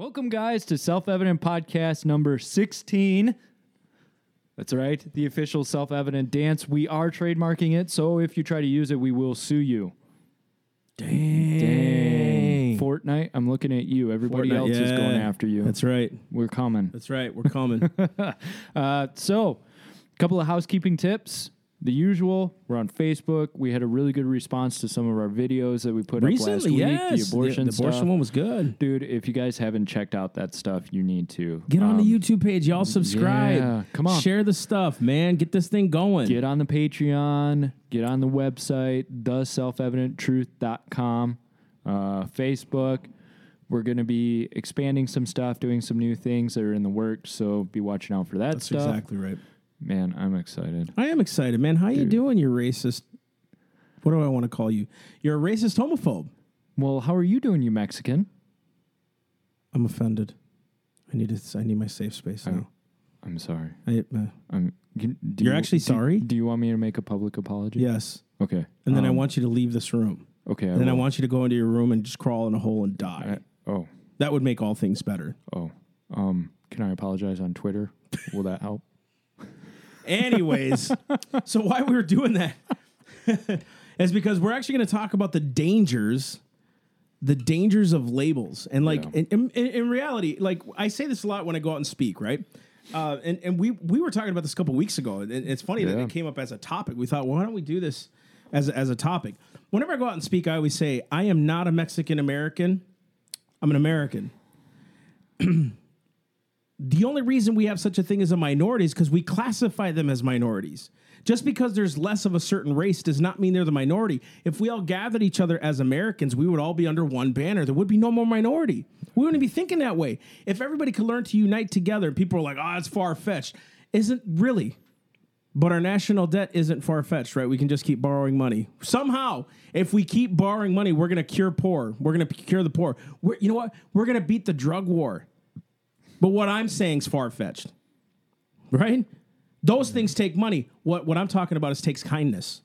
Welcome, guys, to Self Evident Podcast number 16. That's right, the official Self Evident dance. We are trademarking it, so if you try to use it, we will sue you. Dang. Fortnite, I'm looking at you. Everybody Fortnite, else is yeah. going after you. That's right. We're coming. That's right. We're coming. Uh, so, a couple of housekeeping tips. The usual, we're on Facebook. We had a really good response to some of our videos that we put up last Recently, week. yes. The abortion the, stuff. abortion one was good. Dude, if you guys haven't checked out that stuff, you need to. Get on Um, the YouTube page. Y'all subscribe. yeah, come on. Share the stuff, man. Get this thing going. Get on the Patreon, get on the website, theselfevidenttruth.com, uh, Facebook. We're going to be expanding some stuff, doing some new things that are in the works. So be watching out for that That's stuff. exactly right. Man, I'm excited. I am excited, man. How you doing? You racist. What do I want to call you? You're a racist homophobe. Well, how are you doing, you Mexican? I'm offended. I need to. I need my safe space now. I'm sorry. I, uh, I'm. do You're you- actually sorry? Do you want me to make a public apology? yes. Okay. And then I Um, want you to leave this room. Okay. And then I want you to go into your room and just crawl in a hole and die. I- oh. that would make all things better. Oh. Um. Can I apologize on Twitter? Will that help? Anyways, so why we were doing that is because we're actually going to talk about the dangers, the dangers of labels, and like Yeah. in, in, in reality, like I say this a lot when I go out and speak, right? Uh, and and we we were talking about this a couple weeks ago, and it's funny that it came up as a topic. We thought, well, why don't we do this as a, as a topic? Whenever I go out and speak, I always say, I am not a Mexican American. I'm an American. the only reason we have such a thing as a minority is because we classify them as minorities. Just because there's less of a certain race does not mean they're the minority. If we all gathered each other as Americans, we would all be under one banner. There would be no more minority. We wouldn't be thinking that way. If everybody could learn to unite together, people are like, oh, it's far fetched. Isn't really. But our national debt isn't far fetched, right? We can just keep borrowing money. Somehow, if we keep borrowing money, we're going to cure poor. We're going to cure the poor. We're, you know what? We're going to beat the drug war. But what I'm saying is far fetched, right? Those mm-hmm. things take money. What what I'm talking about is takes kindness,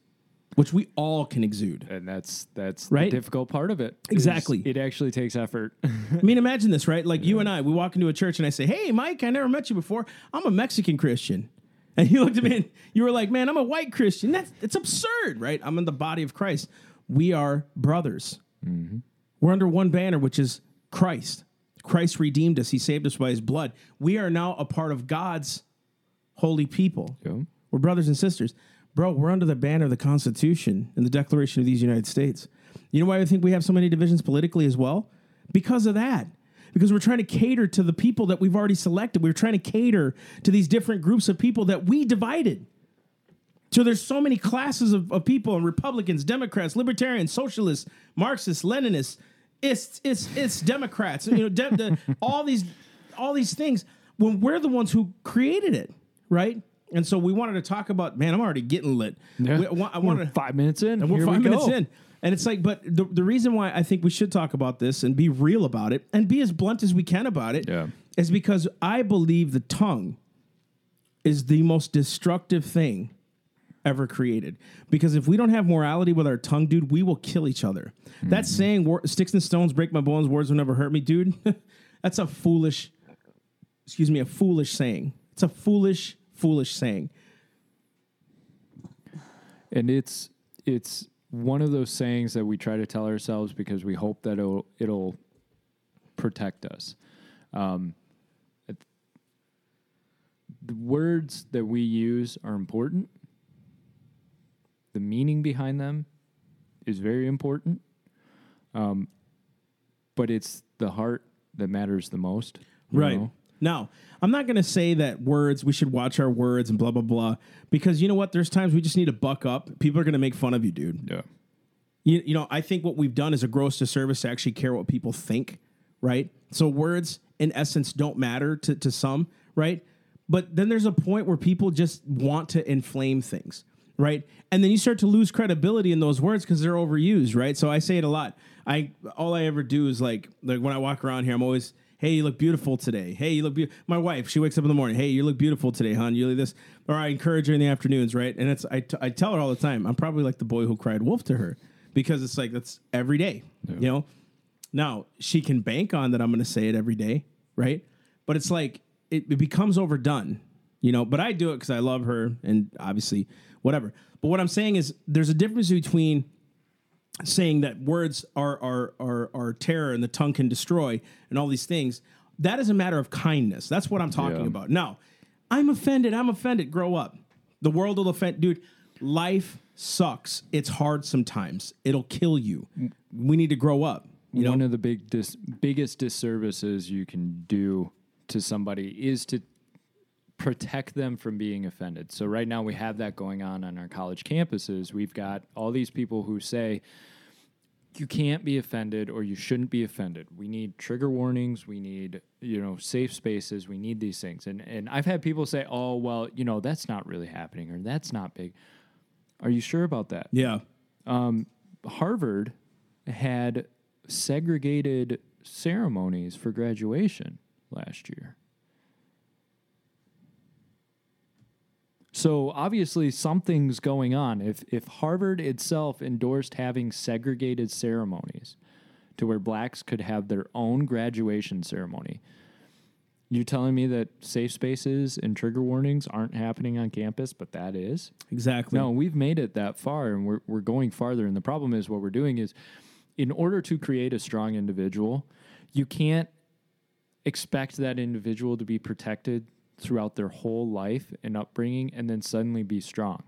which we all can exude. And that's that's Right? the difficult part of it. is Exactly. It actually takes effort. I mean, imagine this, right? Like you and I, we walk into a church and I say, "Hey, Mike, I never met you before. I'm a Mexican Christian." And you looked at me and you were like, "Man, I'm a white Christian. That's it's absurd, right? I'm in the body of Christ. We are brothers. Mm-hmm. We're under one banner, which is Christ. Christ redeemed us. He saved us by His blood. We are now a part of God's holy people. Yeah. We're brothers and sisters. Bro, we're under the banner of the Constitution and the Declaration of these United States. You know why I think we have so many divisions politically as well? Because of that. Because we're trying to cater to the people that we've already selected. We're trying to cater to these different groups of people that we divided. So there's so many classes of, of people and Republicans, Democrats, Libertarians, Socialists, Marxists, Leninists, it's it's it's Democrats, you know, de- the, all these all these things. When we're the ones who created it, right? And so we wanted to talk about. Man, I'm already getting lit. Yeah. We- I, wa- I wanted five minutes in. and we're five we minutes in. And it's like, but the, the reason why I think we should talk about this and be real about it and be as blunt as we can about it is Yeah. because I believe the tongue is the most destructive thing ever created. Because if we don't have morality with our tongue, dude, we will kill each other. That saying, "Wor- sticks and stones break my bones, words will never hurt me, dude, that's a foolish, excuse me, a foolish saying. It's a foolish, foolish saying. and it's it's one of those sayings that we try to tell ourselves because we hope that it'll it'll protect us. Um, the words that we use are important. The meaning behind them is very important. Um, but it's the heart that matters the most. Right. know? Now, I'm not going to say that words, we should watch our words and blah, blah, blah, because you know what? There's times we just need to buck up. People are going to make fun of you, dude. Yeah. You, you know, I think what we've done is a gross disservice to actually care what people think, right? So words, in essence, don't matter to, to some, right? But then there's a point where people just want to inflame things, right? And then you start to lose credibility in those words because they're overused, right? So I say it a lot. I all I ever do is like like when I walk around here, I'm always, hey, you look beautiful today. Hey, you look beautiful. My wife, she wakes up in the morning. Hey, you look beautiful today, hon. You look this. Or I encourage her in the afternoons, right? And it's I, t- I tell her all the time. I'm probably like the boy who cried wolf to her because it's like that's every day, you know. Now she can bank on that. I'm going to say it every day, right? But it's like it, it becomes overdone, you know. But I do it because I love her, and obviously, whatever. But what I'm saying is, there's a difference between saying that words are are are are terror and the tongue can destroy and all these things. That is a matter of kindness. That's what I'm talking Yeah. about. Now, I'm offended. I'm offended. Grow up. The world will offend, dude. Life sucks. It's hard sometimes. It'll kill you. We need to grow up. You know, One of the big dis- biggest disservices you can do to somebody is to protect them from being offended. So right now we have that going on on our college campuses. We've got all these people who say you can't be offended or you shouldn't be offended. We need trigger warnings, we need, you know, safe spaces, we need these things. And and I've had people say, "Oh, well, you know, that's not really happening or that's not big." Are you sure about that? yeah. Um, Harvard had segregated ceremonies for graduation last year. So obviously something's going on. If if Harvard itself endorsed having segregated ceremonies to where blacks could have their own graduation ceremony, you're telling me that safe spaces and trigger warnings aren't happening on campus, but that is? Exactly. No, we've made it that far and we're, we're going farther. And the problem is what we're doing is in order to create a strong individual, you can't expect that individual to be protected throughout their whole life and upbringing and then suddenly be strong.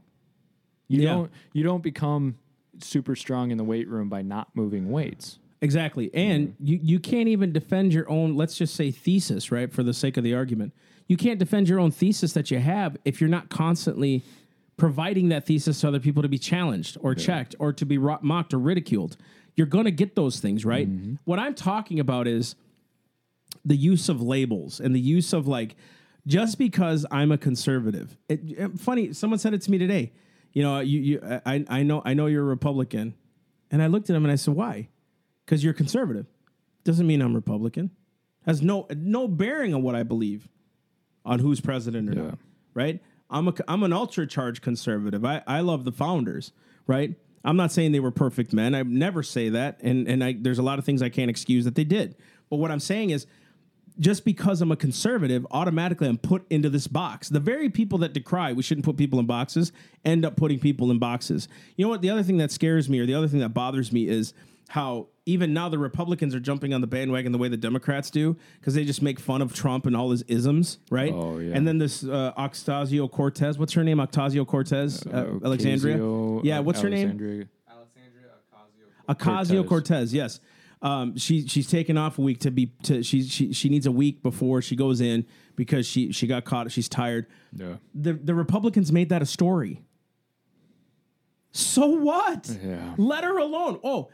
You Yeah. don't you don't become super strong in the weight room by not moving weights. Exactly. And mm-hmm. you, you can't even defend your own, let's just say, thesis, right? For the sake of the argument. You can't defend your own thesis that you have if you're not constantly providing that thesis to other people to be challenged or checked or to be ro- mocked or ridiculed. You're going to get those things, right? Mm-hmm. What I'm talking about is the use of labels and the use of like, just because I'm a conservative. It, it- funny, someone said it to me today. You know, you, you I, I know I know you're a Republican, and I looked at him and I said, "Why?" Because you're conservative. Doesn't mean I'm Republican. Has no no bearing on what I believe, on who's president or Yeah. not. Right? I'm a I'm an ultra charged conservative. I I love the founders. Right? I'm not saying they were perfect men. I never say that, and and I, there's a lot of things I can't excuse that they did. But what I'm saying is, just because I'm a conservative, automatically I'm put into this box. The very people that decry we shouldn't put people in boxes end up putting people in boxes. You know what? The other thing that scares me, or the other thing that bothers me, is how even now the Republicans are jumping on the bandwagon the way the Democrats do because they just make fun of Trump and all his isms, right? Oh, yeah. And then this uh, Ocasio Cortez, what's her name? Ocasio Cortez, uh, Alexandria. Ocasio- Yeah, what's her name? Alexandria- Alexandria Ocasio. Ocasio Cortez. Cortez. Yes, um, she she's taken off a week to be to she she she needs a week before she goes in because she she got caught. She's tired. Yeah. The the Republicans made that a story. So what? Yeah. Let her alone. Oh,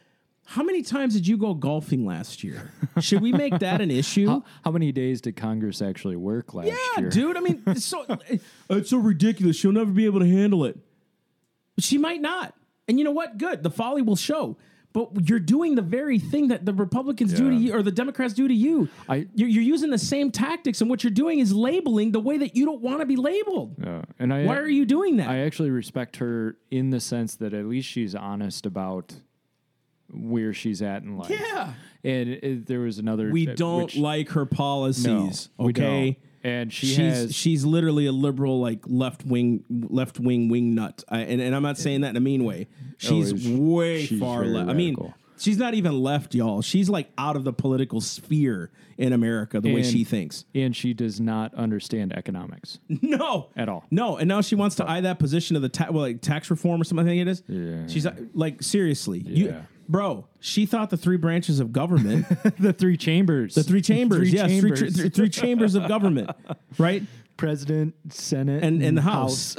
how many times did you go golfing last year? Should we make that an issue? How, how many days did Congress actually work last Yeah, year? dude. I mean, it's so it's so ridiculous. She'll never be able to handle it. She might not. And you know what? Good. The folly will show. But you're doing the very thing that the Republicans do to you, or the Democrats do to you. I- you're, you're using the same tactics, and what you're doing is labeling the way that you don't want to be labeled. Yeah. And I Why are you doing that? I actually respect her in the sense that at least she's honest about where she's at in life. yeah. And it, there was another. We uh, don't which- like her policies. No, we okay. And she she's has. she's literally a liberal, like left wing, left wing wing nut, I, and and I'm not saying that in a mean way. She's it's- way she's far left. I mean, she's not even left, y'all. She's like out of the political sphere in America the way she thinks. and she does not understand economics No, at all. no, and now she wants to eye that position of the ta- well, like tax reform or something. I think it is. Yeah. She's like seriously, you, Yeah. Bro. She thought the three branches of government the three chambers. The three chambers, Three yes, chambers. Three, three, three chambers of government, right? President, Senate, And and the House.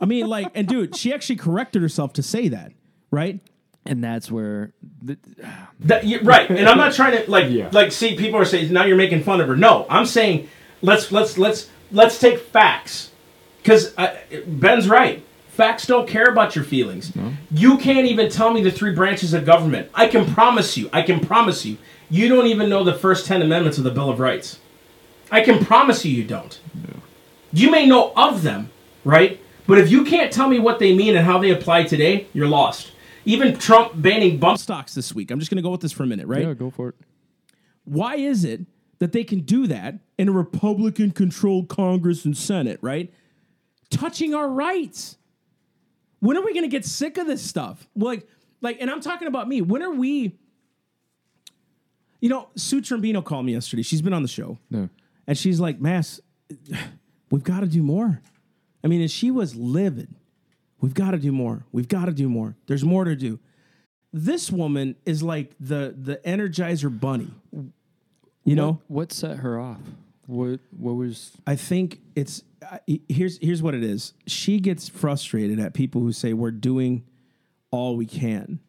I mean, like, and dude, she actually corrected herself to say that, right? and that's where the, That you, right, and I'm not trying to like Yeah. like see people are saying now you're making fun of her. No, I'm saying let's let's let's let's take facts because uh, Ben's right. Facts don't care about your feelings. You can't even tell me the three branches of government. I can promise you. I can promise you. You don't even know the first ten amendments of the Bill of Rights. I can promise you, you don't. You may know of them, right? But if you can't tell me what they mean and how they apply today, you're lost. Even Trump banning bump stocks this week. I'm just going to go with this for a minute, right? Yeah, go for it. Why is it that they can do that in a Republican controlled Congress and Senate, right? Touching our rights. When are we going to get sick of this stuff? Like, like, and I'm talking about me. When are we? You know, Sue Trombino called me yesterday. She's been on the show. No. And she's like, Mass, we've got to do more. I mean, and she was livid. We've got to do more. We've got to do more. There's more to do. This woman is like the the Energizer Bunny. You know, what, what set her off? What what was I think it's here's here's what it is. She gets frustrated at people who say we're doing all we can.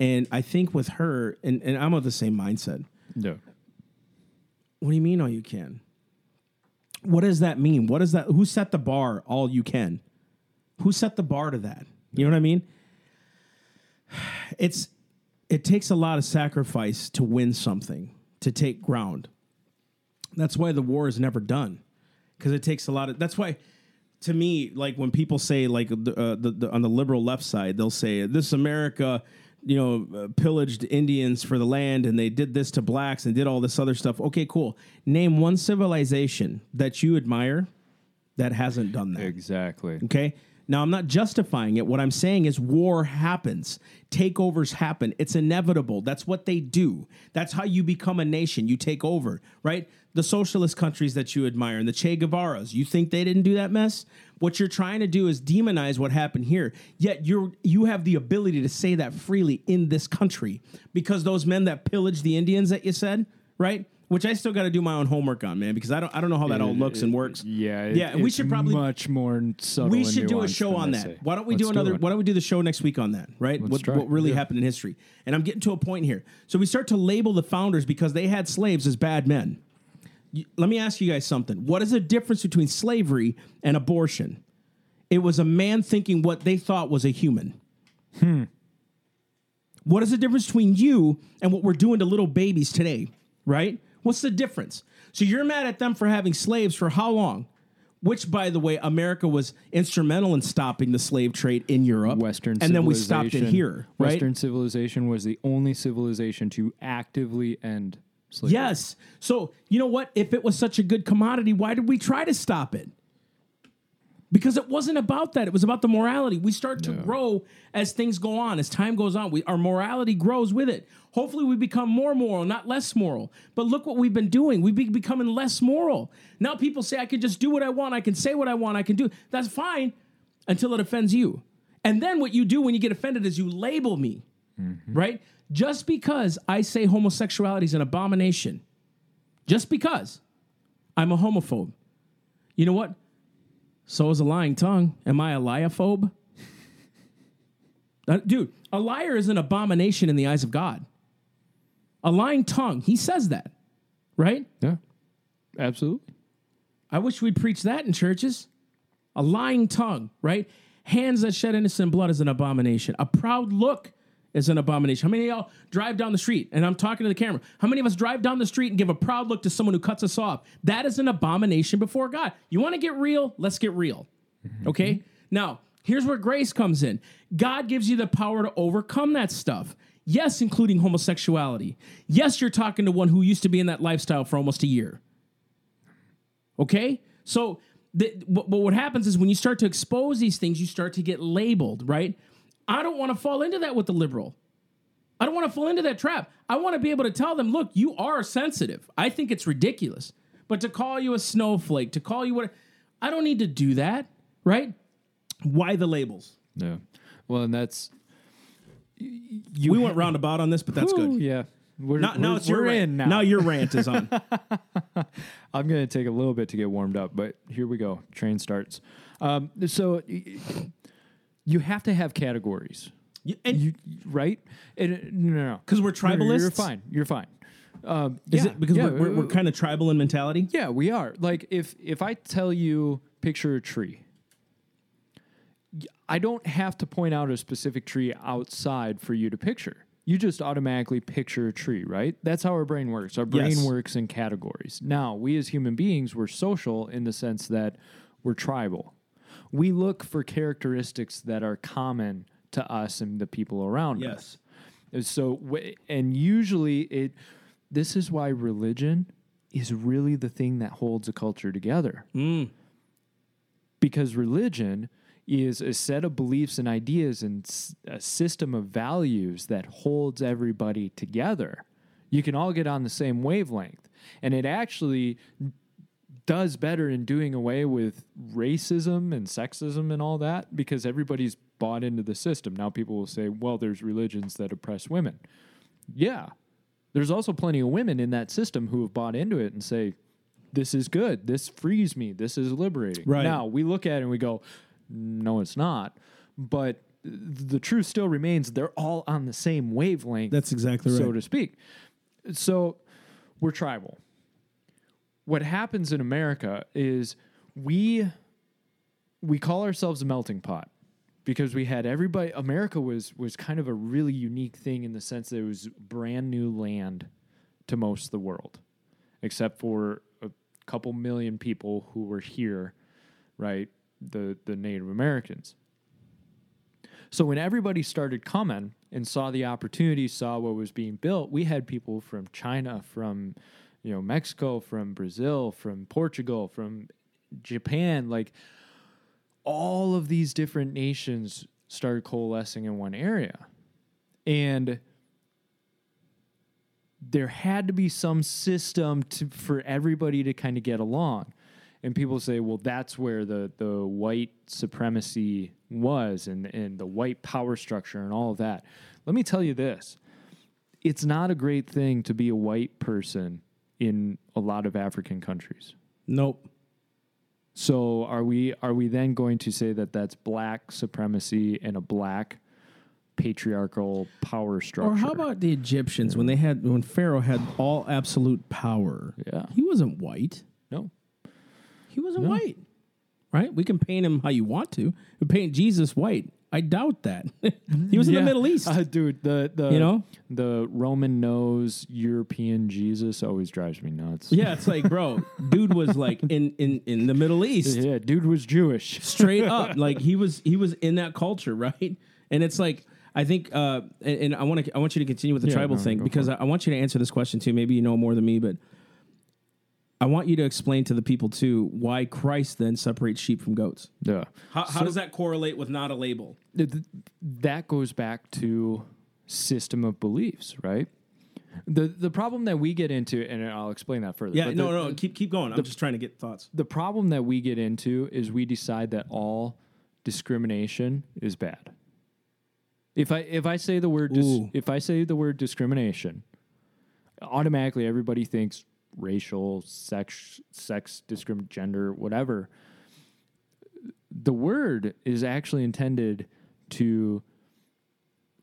And I think with her, and, and I'm of the same mindset. no? What do you mean all you can? What does that mean? What does that who set the bar all you can? Who set the bar to that? You know what I mean? It's it takes a lot of sacrifice to win something, to take ground. That's why the war is never done. Cuz it takes a lot of that's why to me like when people say like the, uh, the, the on the liberal left side they'll say this America you know, uh, pillaged Indians for the land and they did this to blacks and did all this other stuff. Okay, cool. Name one civilization that you admire that hasn't done that. Exactly. Okay. Now, I'm not justifying it. What I'm saying is war happens, takeovers happen. It's inevitable. That's what they do. That's how you become a nation. You take over, right? The socialist countries that you admire and the Che Guevaras, you think they didn't do that mess? What you're trying to do is demonize what happened here. Yet you're you have the ability to say that freely in this country because those men that pillaged the Indians that you said, right? Which I still got to do my own homework on, man, because I don't I don't know how that all looks and works. Yeah. it- Yeah, we should probably- much more subtle. we should do a show on that. Why don't we Let's do another? it. Why don't we do the show next week on that? Right? What, what really Yeah. happened in history? And I'm getting to a point here. So we start to label the founders because they had slaves as bad men. You- let me ask you guys something. What is the difference between slavery and abortion? It was a man thinking what they thought was a human. Hmm. What is the difference between you and what we're doing to little babies today? Right? What's the difference? So you're mad at them for having slaves for how long? Which, by the way, America was instrumental in stopping the slave trade in Europe. Western and then we stopped it here, right? Western civilization was the only civilization to actively end slavery. Yes. So you know what? If it was such a good commodity, why did we try to stop it? Because it wasn't about that. It was about the morality. We start to grow as things go on, as time goes on. We, our morality grows with it. Hopefully, we become more moral, not less moral. But look what we've been doing. We've been becoming less moral. Now people say, I can just do what I want. I can say what I want. I can do. That's fine until it offends you. And then what you do when you get offended is you label me, mm-hmm. right? Just because I say homosexuality is an abomination, just because I'm a homophobe, you know what? So is a lying tongue. Am I a liaphobe? Uh, dude, a liar is an abomination in the eyes of God. A lying tongue, he says that, right? Yeah. Absolutely. I wish we'd preach that in churches. A lying tongue, right? Hands that shed innocent blood is an abomination. A proud look is an abomination. How many of y'all drive down the street? And I'm talking to the camera. How many of us drive down the street and give a proud look to someone who cuts us off? That is an abomination before God. You want to get real? Let's get real. Mm-hmm. Okay? Now, here's where grace comes in God gives you the power to overcome that stuff. Yes, including homosexuality. Yes, you're talking to one who used to be in that lifestyle for almost a year. Okay? So, the, but what happens is when you start to expose these things, you start to get labeled, right? I don't want to fall into that with the liberal. I don't want to fall into that trap. I want to be able to tell them, look, you are sensitive. I think it's ridiculous. But to call you a snowflake, to call you what, I don't need to do that, right? Why the labels? Yeah. Well, and that's you We went roundabout on this, but that's good. Yeah. We're, Now, now we're- it's your rant. in now. now your rant is on. I'm going to take a little bit to get warmed up, but here we go. Train starts. Um, so you have to have categories, You- and you, right? And, uh, no, no, no. 'Cause we're No, no, You're fine. You're fine. Um, is yeah, it because yeah, we're, we're, we're uh, kind of tribal in mentality? Yeah, we are. Like if if I tell you picture a tree, I don't have to point out a specific tree outside for you to picture. You just automatically picture a tree, right? That's how our brain works. Our brain Yes. works in categories. Now, we as human beings, we're social in the sense that we're tribal. We look for characteristics that are common to us and the people around Yes. us. And So, and usually it, this is why religion is really the thing that holds a culture together. Mm. Because religion is a set of beliefs and ideas and a system of values that holds everybody together. You can all get on the same wavelength. And it actually does better in doing away with racism and sexism and all that because everybody's bought into the system. Now people will say, well, there's religions that oppress women. Yeah. There's also plenty of women in that system who have bought into it and say, this is good. This frees me. This is liberating. Right. Now we look at it and we go, no, it's not. But the truth still remains they're all on the same wavelength That's exactly so to speak. So we're tribal. What happens in America is we we call ourselves a melting pot because we had everybody America was was kind of a really unique thing in the sense that it was brand new land to most of the world except for a couple million people who were here, right? The the Native Americans. So when everybody started coming and saw the opportunity, saw what was being built, we had people from China, from you know Mexico, from Brazil, from Portugal, from Japan, like all of these different nations started coalescing in one area. And there had to be some system to, for everybody to kind of get along. And people say, well, that's where the, the white supremacy was and, and the white power structure and all of that. Let me tell you this it's not a great thing to be a white person in a lot of African countries. Nope. So are we are we then going to say that that's black supremacy and a black patriarchal power structure? Or how about the Egyptians when they had when Pharaoh had all absolute power? Yeah. He wasn't white. no? He wasn't white. Right? We can paint him how you want to. We paint Jesus white. I doubt that. he was in the Yeah. Middle East. Uh, dude. The the You know? the Roman nose European Jesus always drives me nuts. yeah, it's like, bro, dude was like in in in the Middle East. yeah, dude was Jewish. straight up like he was he was in that culture right and it's like i think uh and, and i want to i want you to continue with the Yeah, tribal no, thing go because I, I want you to answer this question too maybe you know more than me but i want you to explain to the people too why christ then separates sheep from goats Yeah. how, how does that correlate with not a label Th- th- that goes back to system of beliefs, right? The the problem that we get into, and I'll explain that further. yeah but no the, no keep keep going i'm just trying to get thoughts the problem that we get into is we decide that all discrimination is bad. If I if I say the word dis, if I say the word discrimination, automatically everybody thinks racial, sex, sex discrimin, gender, whatever. The word is actually intended to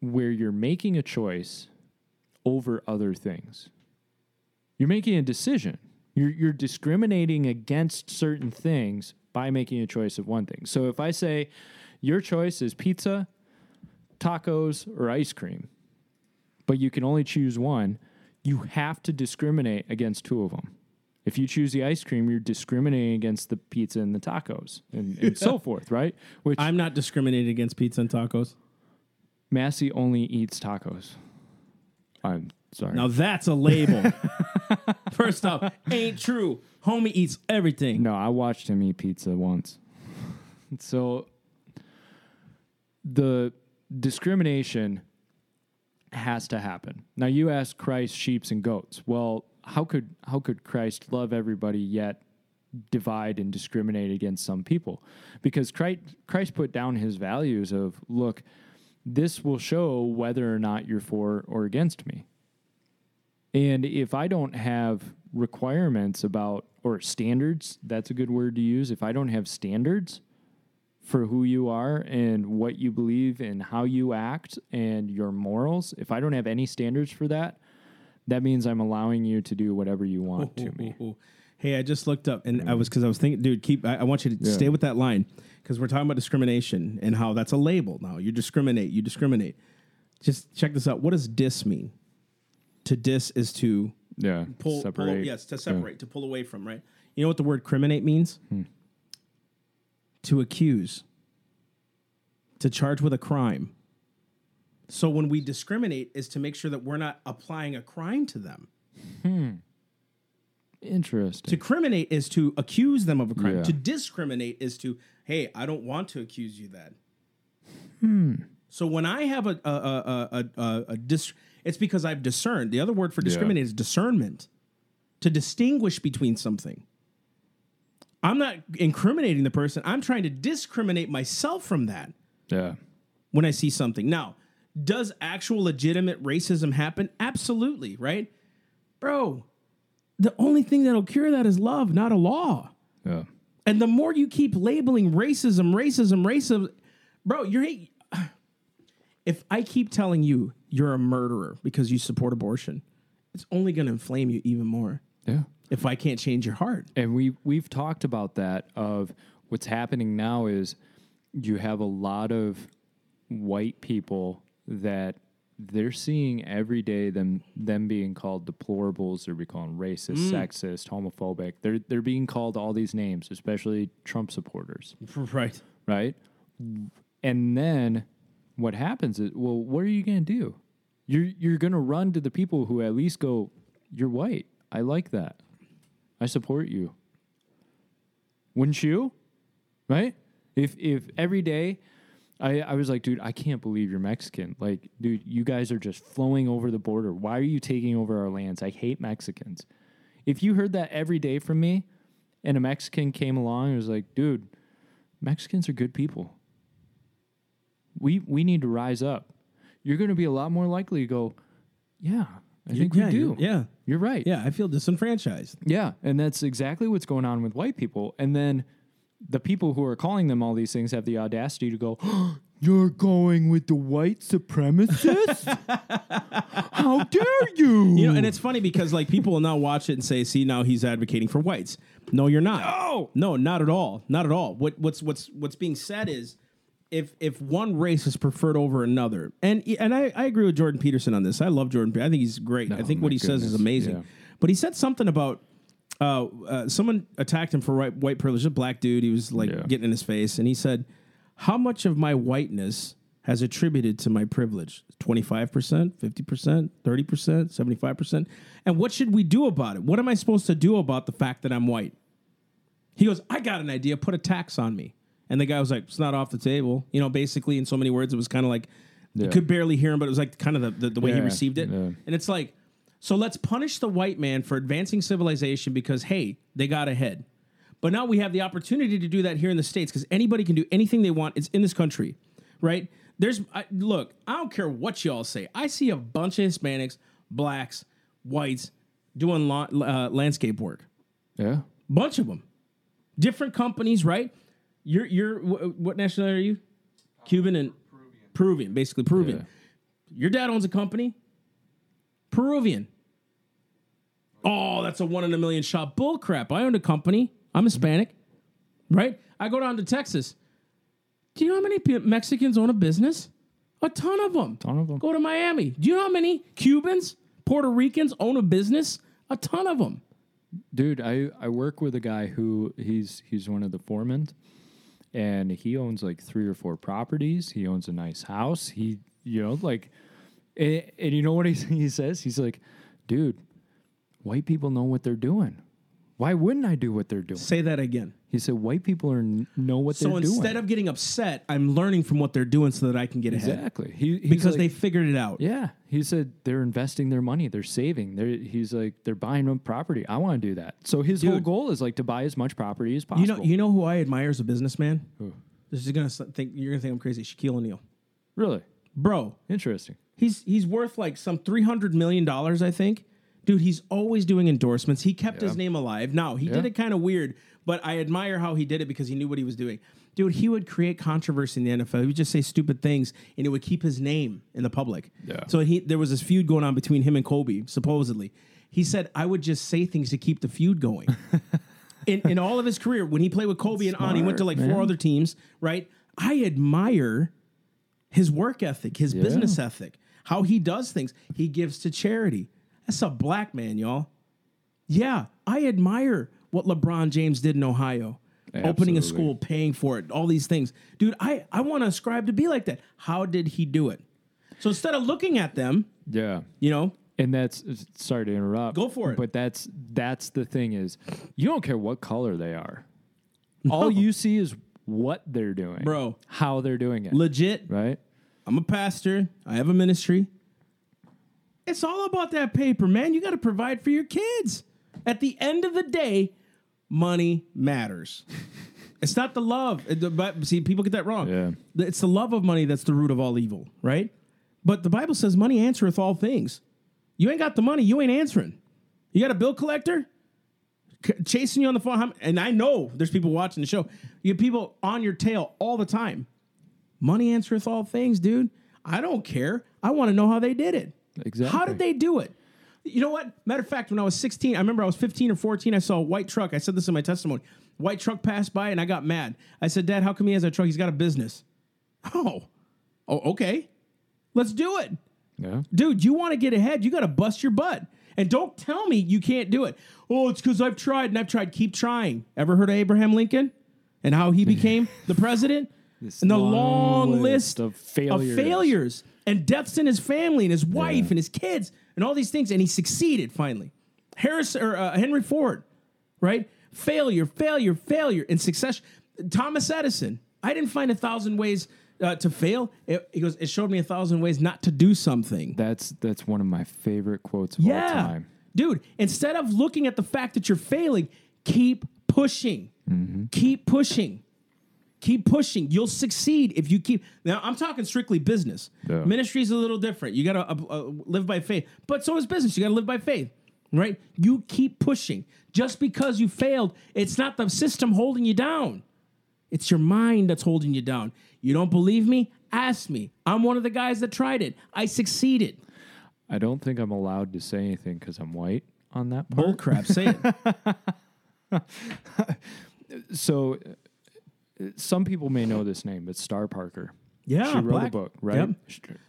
where you're making a choice over other things. You're making a decision. You're, you're discriminating against certain things by making a choice of one thing. So if I say your choice is pizza, tacos, or ice cream, but you can only choose one, you have to discriminate against two of them. If you choose the ice cream, you're discriminating against the pizza and the tacos and, and so forth, right? Which i'm not discriminating against pizza and tacos Massey only eats tacos. I'm sorry. now that's a label first off ain't true homie eats everything No, I watched him eat pizza once. so the discrimination has to happen. Now you ask Christ sheeps and goats. Well, how could how could Christ love everybody yet divide and discriminate against some people? Because Christ Christ put down his values of look, this will show whether or not you're for or against me. And if I don't have requirements about or standards, that's a good word to use. If I don't have standards for who you are and what you believe and how you act and your morals, if I don't have any standards for that, that means I'm allowing you to do whatever you want to me. Hey, I just looked up and I was because I was thinking, dude, keep. I, I want you to Yeah. stay with that line because we're talking about discrimination and how that's a label now. You discriminate. You discriminate. Just check this out. What does dis mean? To dis is to Yeah. pull. pull separate. yes, to separate. To pull away from. Right. You know what the word criminate means? Hmm. To accuse. To charge with a crime. So when we discriminate is to make sure that we're not applying a crime to them. Interesting. To criminate is to accuse them of a crime. Yeah. To discriminate is to, hey, I don't want to accuse you that. Hmm. So when I have a a a a, a, a dis, it's because I've discerned. The other word for discriminate is discernment. To distinguish between something. I'm not incriminating the person. I'm trying to discriminate myself from that yeah. when I see something. Now, does actual legitimate racism happen? Absolutely, right? Bro, the only thing that'll cure that is love, not a law. Yeah. And the more you keep labeling racism, racism, racism, bro, you're if I keep telling you you're a murderer because you support abortion, it's only going to inflame you even more. Yeah. If I can't change your heart. And we we've talked about that of what's happening now is you have a lot of white people that they're seeing every day them them being called deplorables, they're being called racist, mm. sexist, homophobic. They're they're being called all these names, especially Trump supporters, Right. right? And then what happens is, well, what are you going to do? You're you're going to run to the people who at least go, "You're white. I like that. I support you." Wouldn't you? Right? If if every day I, I was like, dude, I can't believe you're Mexican. Like, dude, you guys are just flowing over the border. Why are you taking over our lands? I hate Mexicans. If you heard that every day from me and a Mexican came along and was like, dude, Mexicans are good people. We we need to rise up. You're going to be a lot more likely to go, yeah, I think yeah, we do. you're- Yeah. You're right. Yeah. I feel disenfranchised. Yeah, and that's exactly what's going on with white people. And then the people who are calling them all these things have the audacity to go, "You're going with the white supremacists? How dare you?" You know, and it's funny because like people will now watch it and say, "See, now he's advocating for whites." No, you're not. No! no, not at all, not at all. What what's what's what's being said is, if if one race is preferred over another, and and I, I agree with Jordan Peterson on this. I love Jordan. I think he's great. I Oh, think what he says is amazing. yeah. But he said something about. Uh, uh, someone attacked him for white, white privilege. A black dude. He was like Yeah. getting in his face, and he said, "How much of my whiteness has attributed to my privilege? Twenty five percent, fifty percent, thirty percent, seventy five percent. And what should we do about it? What am I supposed to do about the fact that I'm white?" He goes, "I got an idea. Put a tax on me." And the guy was like, "It's not off the table." You know, basically, in so many words, it was kind of like you could barely hear him, but it was like kind of the, the, the way he received it. yeah. And it's like, so let's punish the white man for advancing civilization because, hey, they got ahead. But now we have the opportunity to do that here in the States because anybody can do anything they want. It's in this country, right? There's, I, look, I don't care what y'all say. I see a bunch of Hispanics, blacks, whites doing la- uh, landscape work. yeah, Bunch of them. Different companies, right? You're, you're, wh- what nationality are you? Uh, Cuban and Peruvian, basically Peruvian. Yeah. Your dad owns a company. Peruvian. Oh, that's a one in a million shot. Bull crap. I own a company. I'm mm-hmm. Hispanic, right? I go down to Texas. Do you know how many Mexicans own a business? A ton of them. ton of them. Go to Miami. Do you know how many Cubans, Puerto Ricans own a business? A ton of them. dude. I I work with a guy who he's he's one of the foremen, and he owns like three or four properties. He owns a nice house. He you know like, and, and you know what he he says? He's like, dude, white people know what they're doing. Why wouldn't I do what they're doing? Say that again. He said, white people are know what So they're doing." So instead of getting upset, I'm learning from what they're doing so that I can get ahead. exactly, he, Because like- they figured it out. Yeah, he said they're investing their money, they're saving. They're he's like they're buying property. I want to do that. So his whole goal is like to buy as much property as possible. You know, you know who I admire as a businessman? Who? This is gonna think you're gonna think I'm crazy. Shaquille O'Neal, really bro. interesting. He's he's worth like some three hundred million dollars, I think. Dude, he's always doing endorsements. He kept his name alive. Now he did it kind of weird, but I admire how he did it because he knew what he was doing. Dude, he would create controversy in the NFL. He would just say stupid things, and it would keep his name in the public. Yeah. So he there was this feud going on between him and Kobe, supposedly. He said, "I would just say things to keep the feud going." in, in all of his career, when he played with Kobe and on, he went to like Smart, four other teams, right? I admire his work ethic, his business ethic, how he does things. He gives to charity. That's a black man, y'all. Yeah, I admire what LeBron James did in Ohio. Opening a school, paying for it, all these things. Dude, I, I want to ascribe to be like that. How did he do it? So instead of looking at them, Yeah. you know, And that's sorry to interrupt. Go for it. But that's that's the thing is you don't care what color they are. All you see is what they're doing. Bro. How they're doing it. legit, right? I'm a pastor. I have a ministry. It's all about that paper, man. You got to provide for your kids. At the end of the day, money matters. it's not the love. But see, people get that wrong. Yeah. It's the love of money that's the root of all evil, right? But the Bible says money answereth all things. You ain't got the money, you ain't answering. You got a bill collector c- chasing you on the phone, and I know there's people watching the show. You have people on your tail all the time. Money answereth all things, dude. I don't care. I want to know how they did it. Exactly. How did they do it? You know what? Matter of fact, when I was 16, I remember I was 15 or 14, I saw a white truck. I said this in my testimony. White truck passed by and I got mad. I said, Dad, how come he has a truck? He's got a business. Oh, oh, okay. Let's do it. Yeah. Dude, you want to get ahead, you got to bust your butt. And don't tell me you can't do it. Oh, it's because I've tried and I've tried. Keep trying. Ever heard of Abraham Lincoln and how he became the president? This and the long long, list list, of failures. failures and deaths in his family and his wife Yeah. and his kids and all these things. And he succeeded finally. Harris or uh, Henry Ford, right? Failure, failure, failure, and success. Thomas Edison. I didn't find a thousand ways uh, to fail. It, he goes, it showed me a thousand ways not to do something. That's that's one of my favorite quotes of all Yeah. time. Dude, instead of looking at the fact that you're failing, keep pushing. Mm-hmm. Keep pushing. Keep pushing. You'll succeed if you keep. Now, I'm talking strictly business. Yeah. Ministry is a little different. You got to uh, uh, live by faith, but so is business. You got to live by faith, right? You keep pushing. Just because you failed, it's not the system holding you down. It's your mind that's holding you down. You don't believe me? Ask me. I'm one of the guys that tried it. I succeeded. I don't think I'm allowed to say anything because I'm white on that part. Bull crap. Say it. So, some people may know this name, but Star Parker. Yeah, she wrote a book, right? Yep.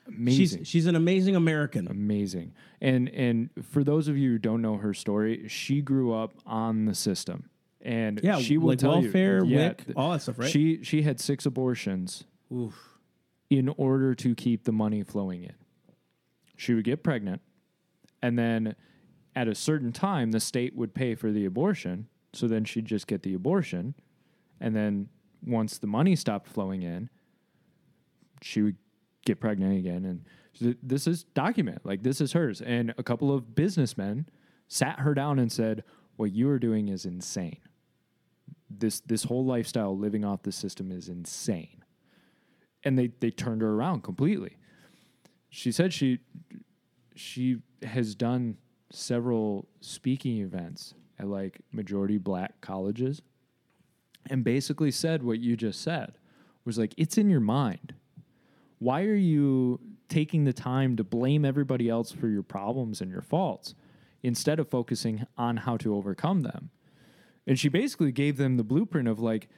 Amazing. She's she's an amazing American. amazing. And and for those of you who don't know her story, she grew up on the system, and Yeah, she will like tell welfare, you, yeah, WIC, all that stuff, right? She she had six abortions in order to keep the money flowing in. She would get pregnant, and then at a certain time, the state would pay for the abortion. So then she'd just get the abortion, and then once the money stopped flowing in, she would get pregnant again. And th- this is document like this is hers. And a couple of businessmen sat her down and said what you are doing is insane. This this whole lifestyle living off the system is insane. And they they turned her around completely. She said she she has done several speaking events at like majority black colleges and basically said what you just said was like it's in your mind. Why are you taking the time to blame everybody else for your problems and your faults instead of focusing on how to overcome them? And she basically gave them the blueprint of like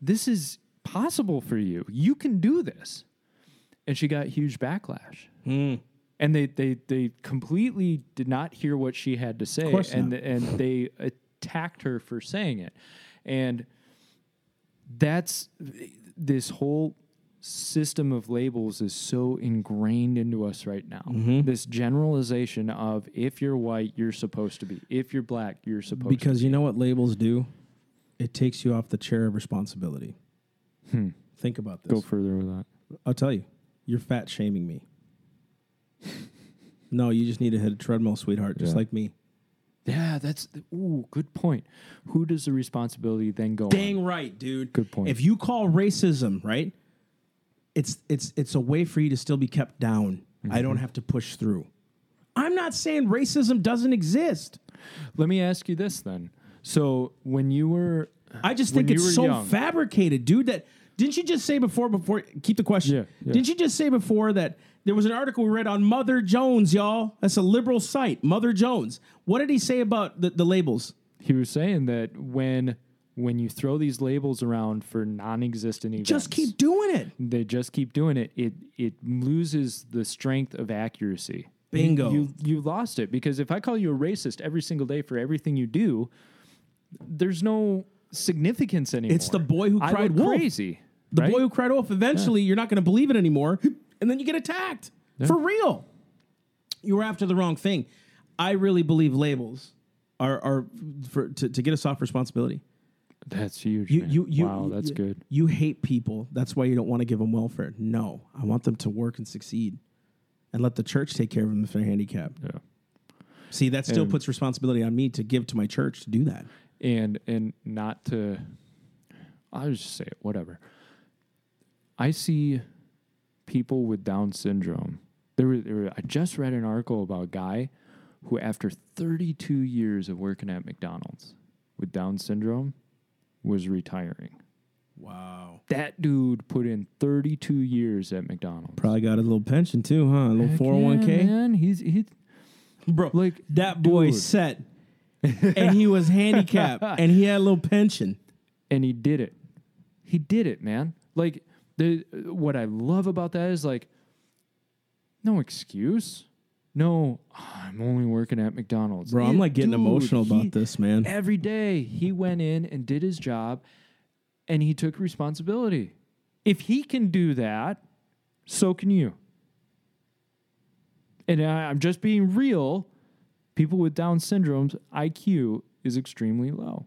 this is possible for you. You can do this. And she got huge backlash. Hmm. and they, they they completely did not hear what she had to say and not. and they attacked her for saying it. And that's this whole system of labels is so ingrained into us right now Mm-hmm. this generalization of if you're white you're supposed to be if you're black you're supposed to Because you know what labels do? It takes you off the chair of responsibility. Think about this. go further with that I'll tell you, you're fat shaming me. no, you just need to hit a treadmill, sweetheart, just Yeah. like me. Yeah that's ooh good point who does the responsibility then go on? Dang right, dude. Good point. If you call racism, right? It's it's it's a way for you to still be kept down. I don't mm-hmm. have to push through. I'm not saying racism doesn't exist. let me ask you this then so when you were I just think it's so young. fabricated, dude. That didn't you just say before? Before keep the question. Yeah, yeah. Didn't you just say before that there was an article we read on Mother Jones, y'all? That's a liberal site, Mother Jones. What did he say about the, the labels? he was saying that when when you throw these labels around for non-existent events Just keep doing it. they just keep doing it it it loses the strength of accuracy Bingo. you you lost it because if i call you a racist every single day for everything you do there's no significance anymore It's the boy who cried wolf. crazy The right? boy who cried wolf. Eventually, you're not going to believe it anymore, and then you get attacked. For real. You were after the wrong thing. I really believe labels are are for to, to get us off responsibility. That's huge. You you you wow, that's you, good. You hate people. That's why you don't want to give them welfare. No, I want them to work and succeed, and let the church take care of them if they're handicapped. Yeah. See, that still And- puts responsibility on me to give to my church to do that. and and not to I'll just say it, whatever. I see people with Down syndrome. There were, there were I just read an article about a guy who after 32 years of working at McDonald's with Down syndrome was retiring. Wow. That dude put in 32 years at McDonald's. Probably got a little pension too, huh? A little Heck four hundred one yeah, k. man. He's he Bro, like that boy dude. set, and he was handicapped, and he had a little pension. and he did it. He did it, man. Like what I love about that is like no excuse. No, "Ah, I'm only working at McDonald's. Bro, I'm like getting dude, emotional he- about this, man. Every day he went in and did his job and he took responsibility. If he can do that, so can you. And I, I'm just being real. People with Down syndrome's IQ is extremely low.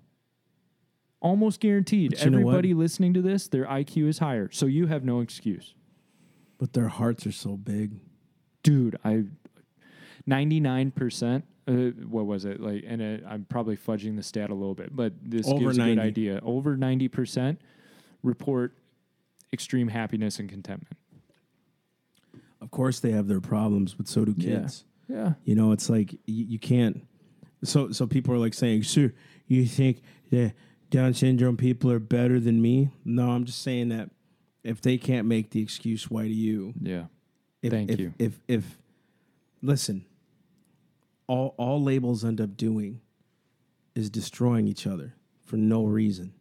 Almost guaranteed. You know what? Everybody listening to this, their IQ is higher. So you have no excuse. But their hearts are so big. Dude, I 99% uh, what was it like and uh, i'm probably fudging the stat a little bit but this Over gives a good idea over 90% report extreme happiness and contentment Of course, they have their problems, but so do kids. yeah You know, it's like you, you can't. So, so people are like saying, "Sir, you think that Down syndrome people are better than me?" No, I'm just saying that if they can't make the excuse, why do you? yeah If, Thank if, you. If if listen, all all labels end up doing is destroying each other for no reason.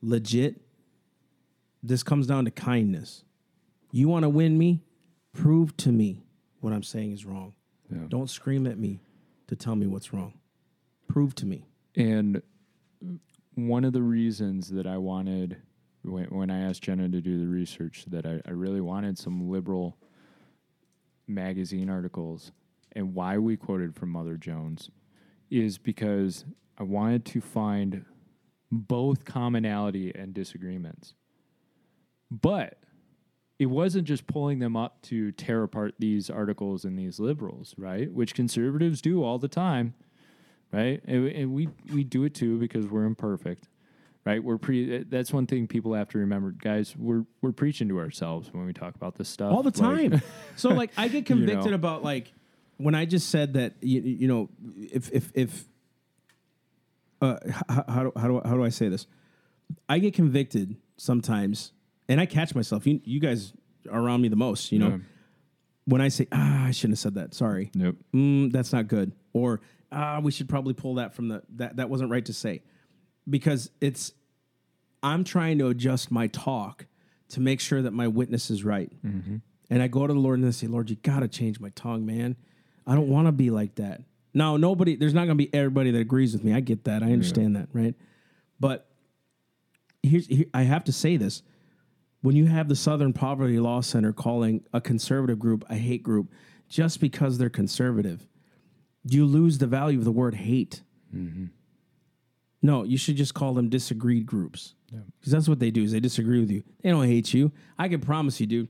Legit. This comes down to kindness. You want to win me? Prove to me what I'm saying is wrong. Yeah. Don't scream at me to tell me what's wrong. Prove to me. And one of the reasons that I wanted, when, when I asked Jenna to do the research, that I, I really wanted some liberal magazine articles and why we quoted from Mother Jones is because I wanted to find both commonality and disagreements. But it wasn't just pulling them up to tear apart these articles and these liberals, right? Which conservatives do all the time right? And, and we we do it too because we're imperfect, right? We're pre. That's one thing people have to remember, guys. We're we're preaching to ourselves when we talk about this stuff all the Like, time. so like I get convicted know. about like when I just said that you, you know if if if uh how, how do how do I, how do I say this? I get convicted sometimes, and I catch myself. You you guys are around me the most, you know. Yeah. When I say ah, I shouldn't have said that. Sorry. Nope. mm, that's not good or ah we should probably pull that from the that that wasn't right to say. Because it's i'm trying to adjust my talk to make sure that my witness is right. And i go to the lord and I say lord you gotta change my tongue man. I don't want to be like that. Now nobody there's not gonna be everybody that agrees with me. I get that. I understand that right? But here's here, i have to say this. When you have the Southern Poverty Law Center calling a conservative group a hate group just because they're conservative, you lose the value of the word hate. No, you should just call them disagreed groups because that's what they do. Is they disagree with you. They don't hate you. I can promise you, dude.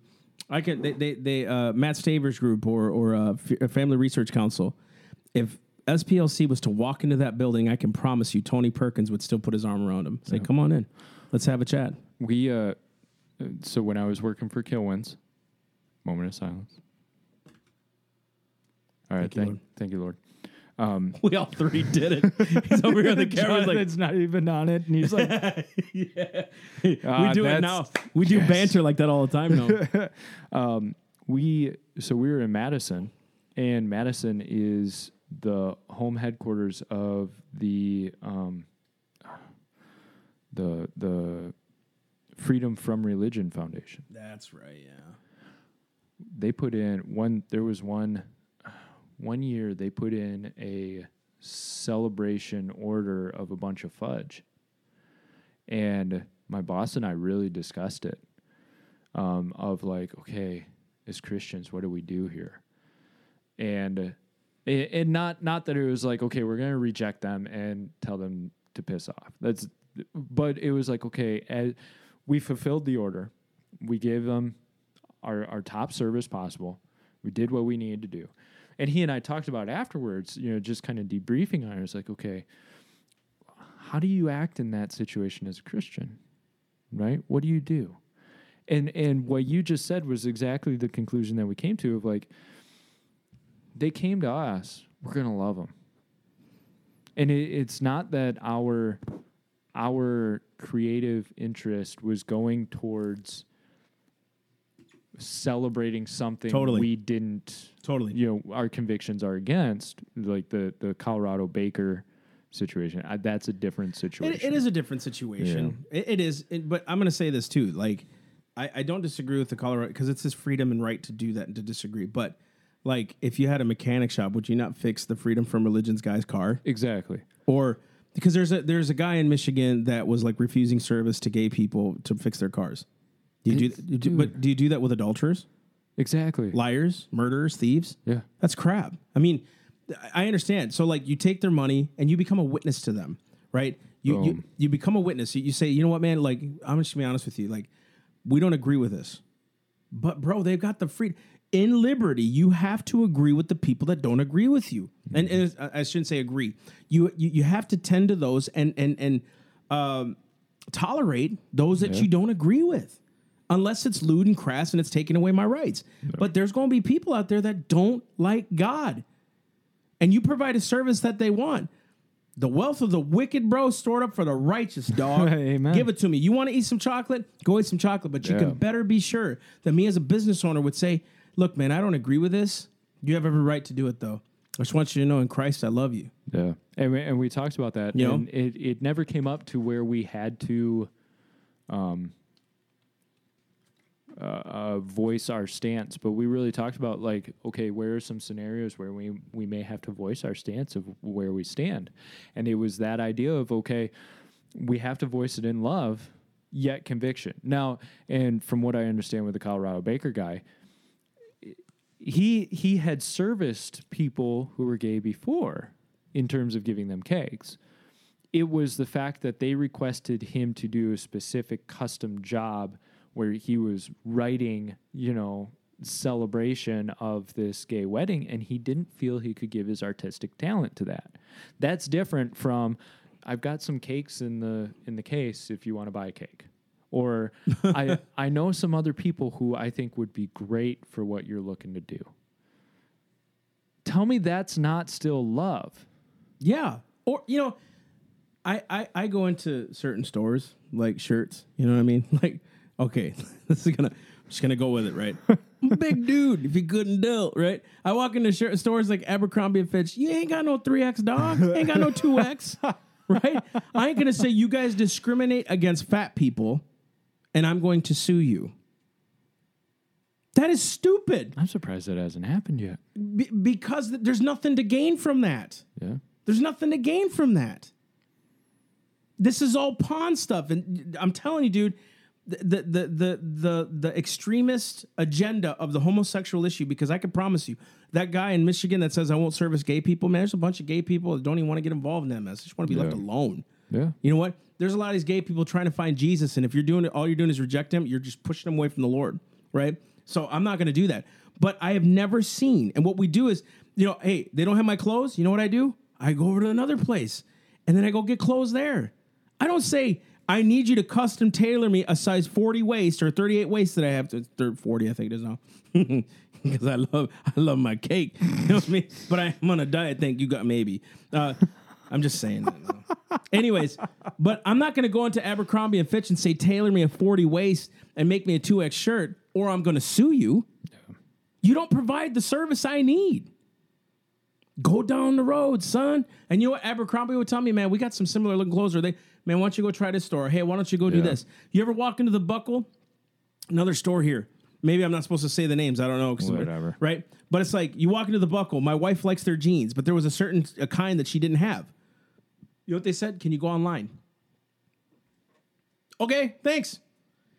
I can. They they, they uh, Mat Staver's group or or uh, F- Family Research Council. If SPLC was to walk into that building, I can promise you, Tony Perkins would still put his arm around him. Say, "Come on in, let's have a chat." We uh, so when I was working for Kilwins, moment of silence. All right, Thank you, Lord. thank you, Lord. Um, We all three did it. He's over here on the camera. Like, Jonathan's not even on it, and he's like, yeah. we Ah, do it now. We do banter like that all the time now. um, we so we were in Madison, and Madison is the home headquarters of the um, the the Freedom from Religion Foundation. That's right. Yeah. They put in one. There was one one year they put in a celebration order of a bunch of fudge, and my boss and I really discussed it. Um, of like, okay, as Christians? What do we do here? And and not not that it was like okay, we're gonna reject them and tell them to piss off. That's but it was like okay, we fulfilled the order, we gave them our our top service possible. We did what we needed to do, and he and I talked about afterwards. You know, just kind of debriefing on it. It's like okay, how do you act in that situation as a Christian? Right? What do you do? And and what you just said was exactly the conclusion that we came to of like they came to us, we're going to love them. And it, it's not that our our creative interest was going towards celebrating something Totally. we didn't Totally. you know our convictions are against like the the Colorado Baker situation I, that's a different situation It, it is a different situation. It, it is, it- but I'm going to say this too. Like, I, I don't disagree with the Colorado because it's his freedom and right to do that and to disagree. But like, if you had a mechanic shop, would you not fix the Freedom from Religion's guy's car? exactly Or because there's a there's a guy in Michigan that was like refusing service to gay people to fix their cars. Do you do, It's- do but do you do that with adulterers, exactly liars, murderers, thieves? yeah That's crap. I mean, I understand. So like you take their money and you become a witness to them, right? You you, Boom. you become a witness. You, you say, you know what, man? Like I'm just gonna be honest with you. Like we don't agree with this, but bro, they've got the freedom. In liberty, you have to agree with the people that don't agree with you, and, and I I shouldn't say agree. You, you you have to tend to those and and and um, tolerate those that you don't agree with, unless it's lewd and crass and it's taking away my rights. But there's going to be people out there that don't like God and you provide a service that they want. The wealth of the wicked, bro, stored up for the righteous, dog. Amen. Give it to me. You want to eat some chocolate? Go eat some chocolate. But you Yeah. can better be sure that me as a business owner would say, look, man, I don't agree with this. You have every right to do it, though. I just want you to know in Christ, I love you. Yeah, and we, and we talked about that. You know? it it never came up to where we had to, um, uh, uh, voice our stance. But we really talked about like, okay, where are some scenarios where we we may have to voice our stance of where we stand, and it was that idea of okay, we have to voice it in love, yet conviction. Now, and from what I understand with the Colorado Baker guy, he he had serviced people who were gay before in terms of giving them cakes. It was the fact that they requested him to do a specific custom job where he was writing, you know, celebration of this gay wedding and he didn't feel he could give his artistic talent to that. That's different from I've got some cakes in the in the case if you want to buy a cake. Or I I know some other people who I think would be great for what you're looking to do. Tell me that's not still love. Yeah. Or, you know, I, I, I go into certain stores, like shirts, you know what I mean? Like, okay, this is gonna, I'm just gonna go with it, right? I'm a big dude, if you couldn't deal, right? I walk into shirt stores like Abercrombie and Fitch, you ain't got no 3X dog, ain't got no 2X, right? I ain't gonna say you guys discriminate against fat people and I'm going to sue you. That is stupid I'm surprised that hasn't happened yet. be- because th- there's nothing to gain from that. Yeah. There's nothing to gain from that. This is all pawn stuff, and I'm telling you, dude, the the the the the, extremist agenda of the homosexual issue. Because I can promise you, that guy in Michigan that says I won't service gay people, man, there's a bunch of gay people that don't even want to get involved in that mess. They just want to be left alone. Yeah. You know what? There's a lot of these gay people trying to find Jesus, and if you're doing it, all you're doing is reject him. You're just pushing them away from the Lord, right? So I'm not going to do that. But I have never seen, and what we do is, you know, hey, they don't have my clothes. You know what I do? I go over to another place, and then I go get clothes there. I don't say I need you to custom tailor me a size 40 waist or 38 waist that I have to thir- 40, I think it is now. Because I love I love my cake. You know what I mean? But I'm on a diet. Thank you, got maybe. Uh, I'm just saying that. Anyways, but I'm not going to go into Abercrombie and Fitch and say tailor me a 40 waist and make me a 2X shirt, or I'm going to sue you. You don't provide the service I need. Go down the road, son. And you know what? Abercrombie would tell me, man, we got some similar looking clothes. Or they, man, why don't you go try this store? Hey, why don't you go do Yeah. this? You ever walk into the Buckle? Another store here. Maybe I'm not supposed to say the names. I don't know. Whatever. Right? But it's like you walk into the Buckle. My wife likes their jeans, but there was a certain a kind that she didn't have. You know what they said? Can you go online? Okay, thanks.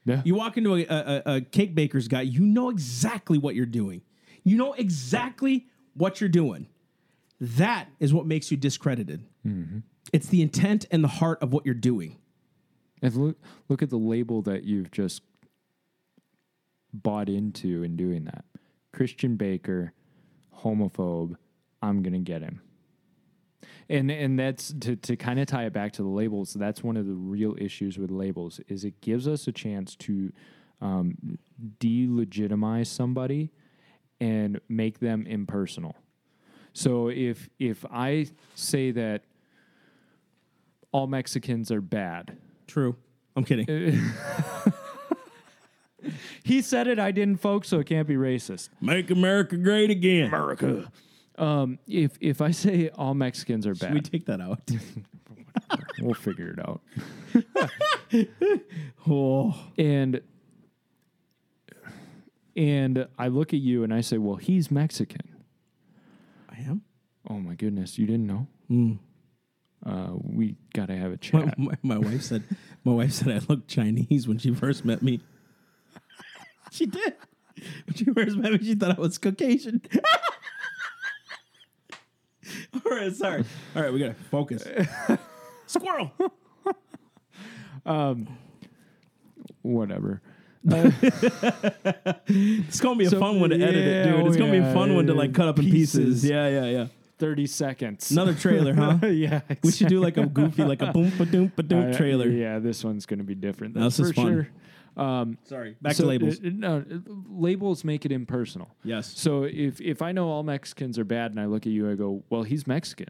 Yeah. You walk into a, a, a cake baker's guy, you know exactly what you're doing. You know exactly what you're doing. That is what makes you discredited. Mm-hmm. It's the intent and the heart of what you're doing. If look look at the label that you've just bought into in doing that. Christian Baker, homophobe, I'm gonna get him. And and that's to, to kind of tie it back to the labels, that's one of the real issues with labels, is it gives us a chance to um, delegitimize somebody and make them impersonal. So if if I say that all Mexicans are bad, True. I'm kidding. He said it, I didn't, folks, so it can't be racist. Make America great again. America. Um, if if I say all Mexicans are bad, Should we take that out? we'll figure it out. oh, And and I look at you and I say, well, he's Mexican. I am. Oh my goodness, you didn't know? Mm. Uh, we got to have a My, chat. my, my wife said. My wife said I looked Chinese when she first met me. she did. When she first met me, she thought I was Caucasian. All right, sorry. All right, we gotta focus. Squirrel. um, Whatever. It's gonna be a So- fun one to edit it, dude. It's oh, gonna be a yeah, fun one to like cut up in pieces. pieces. Yeah, yeah, yeah. 30 seconds. Another trailer, huh? yeah. We should do like a goofy, like a boom ba doom ba doom Uh, trailer. Yeah, this one's going to be different. That's this is for fun. sure. Um, Sorry. Back so, to labels. uh, no, uh, labels make it impersonal. yes. So if if I know all Mexicans are bad and I look at you, I go, well, he's Mexican.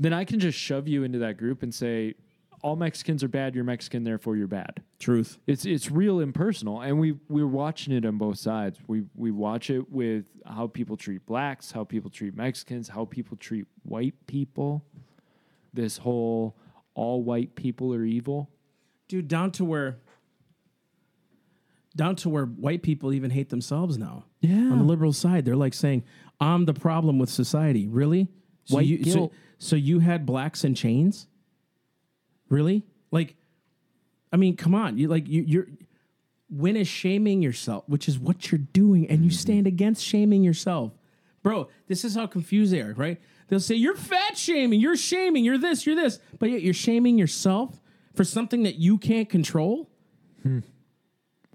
Then I can just shove you into that group and say, all Mexicans are bad. You're Mexican, therefore you're bad. Truth. It's it's real impersonal, and we we're watching it on both sides. We we watch it with how people treat blacks, how people treat Mexicans, how people treat white people. This whole all white people are evil. dude down to where down to where white people even hate themselves now Yeah. on the liberal side they're like saying i'm the problem with society really so White you, so, so you had blacks in chains really like i mean come on. You like you, you're when is shaming yourself which is what you're doing and you mm-hmm. stand against shaming yourself. Bro this is how confused they are right? They'll say you're fat shaming you're shaming you're this you're this. But yet you're shaming yourself for something that you can't control? Hmm.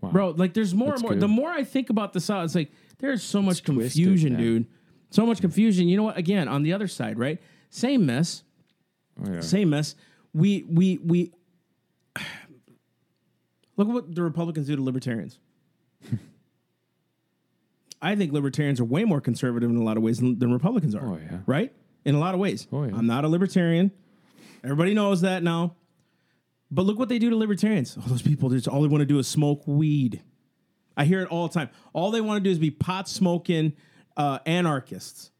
Wow. bro like there's more That's and more. good. the more i think about this out it's like there's so much twisted, confusion man. dude. So much confusion. You know what? Again on the other side right? Same mess. Oh, yeah. same mess. We we we look at what the Republicans do to libertarians. I think libertarians are way more conservative in a lot of ways than, than Republicans are. Oh, yeah. Right? In a lot of ways. Oh, yeah. I'm not a libertarian. Everybody knows that now. But look what they do to libertarians. All those people just all they want to do is smoke weed. I hear it all the time. All they want to do is be pot smoking uh, anarchists.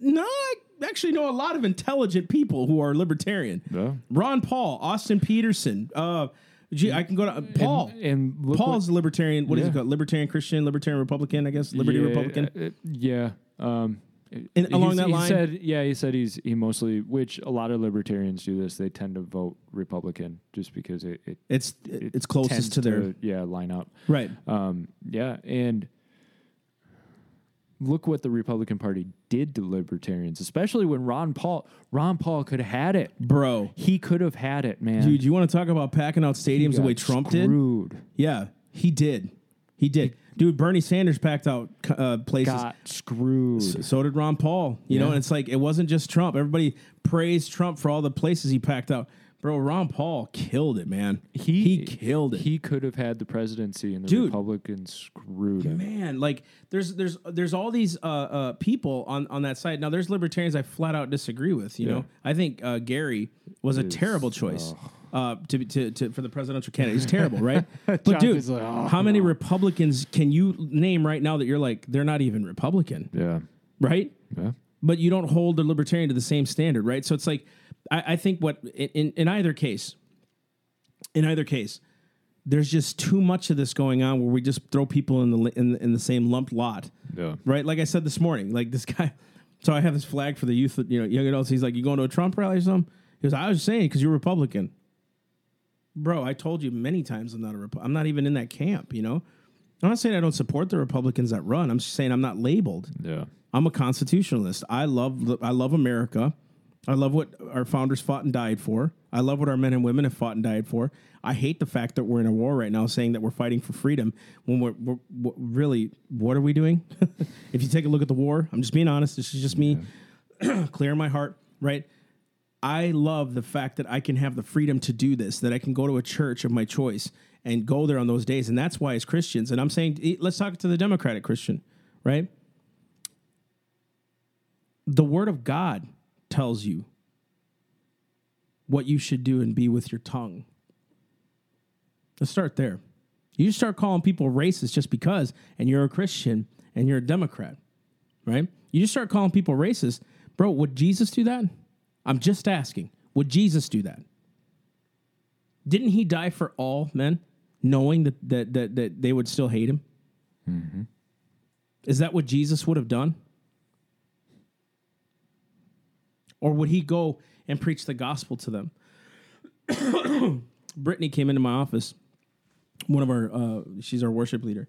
No, I actually know a lot of intelligent people who are libertarian. Yeah. Ron Paul, Austin Petersen. Uh, gee, I can go to uh, Paul. And, and Paul's a libertarian. What is Yeah. it called? Libertarian Christian, Libertarian Republican, I guess. Liberty yeah, Republican. uh, uh, yeah. Um, And along that he line- said, yeah, he said he's he mostly, which a lot of libertarians do this. They tend to vote Republican just because it, it It's it it's closest to their yeah line up. right. Um, yeah, and look what the Republican Party did to libertarians, especially when Ron Paul Ron Paul could have had it. Bro, He could have had it, man. dude, you want to talk about packing out stadiums the way Trump did? screwed. Yeah, he did. He did. Dude, Bernie Sanders packed out uh, places. Got screwed. So did Ron Paul. You know, and it's like it wasn't just Trump. Everybody praised Trump for all the places he packed out. Bro, Ron Paul killed it, man. He, he killed it. He could have had the presidency, and the Dude. Republicans screwed him. man, like there's there's there's all these uh, uh, people on on that side. Now there's libertarians I flat out disagree with. You Yeah. know, I think uh, Gary was a Is- terrible choice. Uh, to, to, to for the presidential candidate, he's terrible, right? but dude, like, oh, how many Republicans can you name right now that you're like they're not even Republican, Yeah, right? yeah. but you don't hold the libertarian to the same standard, right? So it's like I, I think what in, in either case, in either case, there's just too much of this going on where we just throw people in the in the, in the same lumped lot, Yeah. right? Like I said this morning, like this guy. So I have this flag for the youth, you know, young adults. He's like, "You going to a Trump rally or something?" He goes, "I was saying because you're Republican." bro, I told you many times I'm not a Repu- I'm not even in that camp. You know, I'm not saying I don't support the Republicans that run. I'm just saying I'm not labeled. Yeah. I'm a constitutionalist. I love I love America. I love what our founders fought and died for. I love what our men and women have fought and died for. I hate the fact that we're in a war right now, saying that we're fighting for freedom when we're, we're, we're really what are we doing? if you take a look at the war, I'm just being honest. This is just me clearing my heart, right? I love the fact that I can have the freedom to do this, that I can go to a church of my choice and go there on those days. And that's why, as Christians, and I'm saying, eh, let's talk to the Democratic Christian, right? The Word of God tells you what you should do and be with your tongue. Let's start there. You start calling people racist just because, and you're a Christian and you're a Democrat, right? You just start calling people racist. Bro, would Jesus do that? I'm just asking. Would Jesus do that? Didn't he die for all men, knowing that that that, that they would still hate him? Mm-hmm. Is that what Jesus would have done? Or would he go and preach the gospel to them? Brittany came into my office, one of our, uh, she's our worship leader,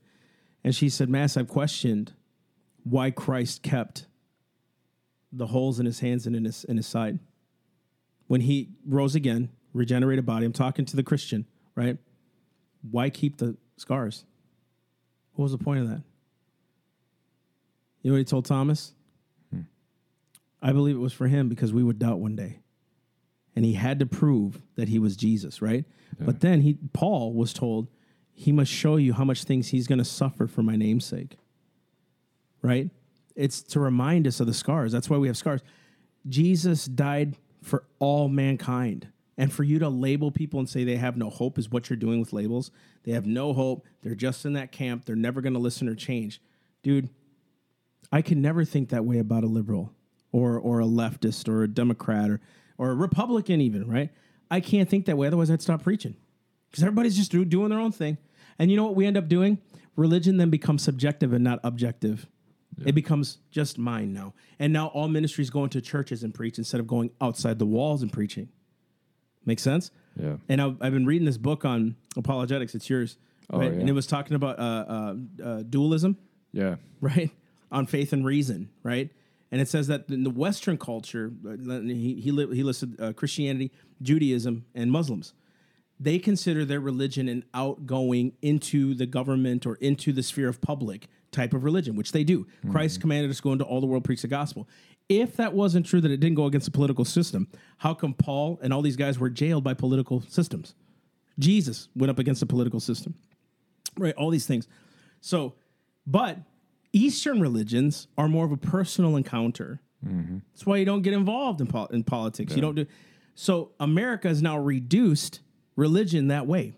and she said, Mass, I've questioned why Christ kept the holes in his hands and in his, in his side. When he rose again, regenerated body, I'm talking to the Christian, right? Why keep the scars? What was the point of that? You know what he told Thomas? I believe it was for him because we would doubt one day. And he had to prove that he was Jesus, right? But then he Paul was told he must show you how much things he's going to suffer for my namesake. Right? It's to remind us of the scars. That's why we have scars. Jesus died for all mankind. And for you to label people and say they have no hope is what you're doing with labels. They have no hope. They're just in that camp. They're never going to listen or change. Dude, I can never think that way about a liberal or or a leftist or a Democrat or or a Republican even, right? I can't think that way. Otherwise, I'd stop preaching because everybody's just do, doing their own thing. And you know what we end up doing? Religion then becomes subjective and not objective. It becomes just mine now. And now all ministries go into churches and preach instead of going outside the walls and preaching. Make sense? Yeah. And I've, I've been reading this book on apologetics. It's yours. Oh, right? yeah. And it was talking about uh, uh, uh, dualism Yeah. right? On faith and reason, right? And it says that in the Western culture, uh, he he, li- he listed uh, Christianity, Judaism, and Muslims. They consider their religion an outgoing into the government or into the sphere of public type of religion, which they do. Christ commanded us to go into all the world preach the gospel. If that wasn't true, that it didn't go against the political system, how come Paul and all these guys were jailed by political systems? Jesus went up against the political system, right? All these things. So, but Eastern religions are more of a personal encounter. Mm-hmm. That's why you don't get involved in, pol- in politics. You don't do. So America has now reduced religion that way.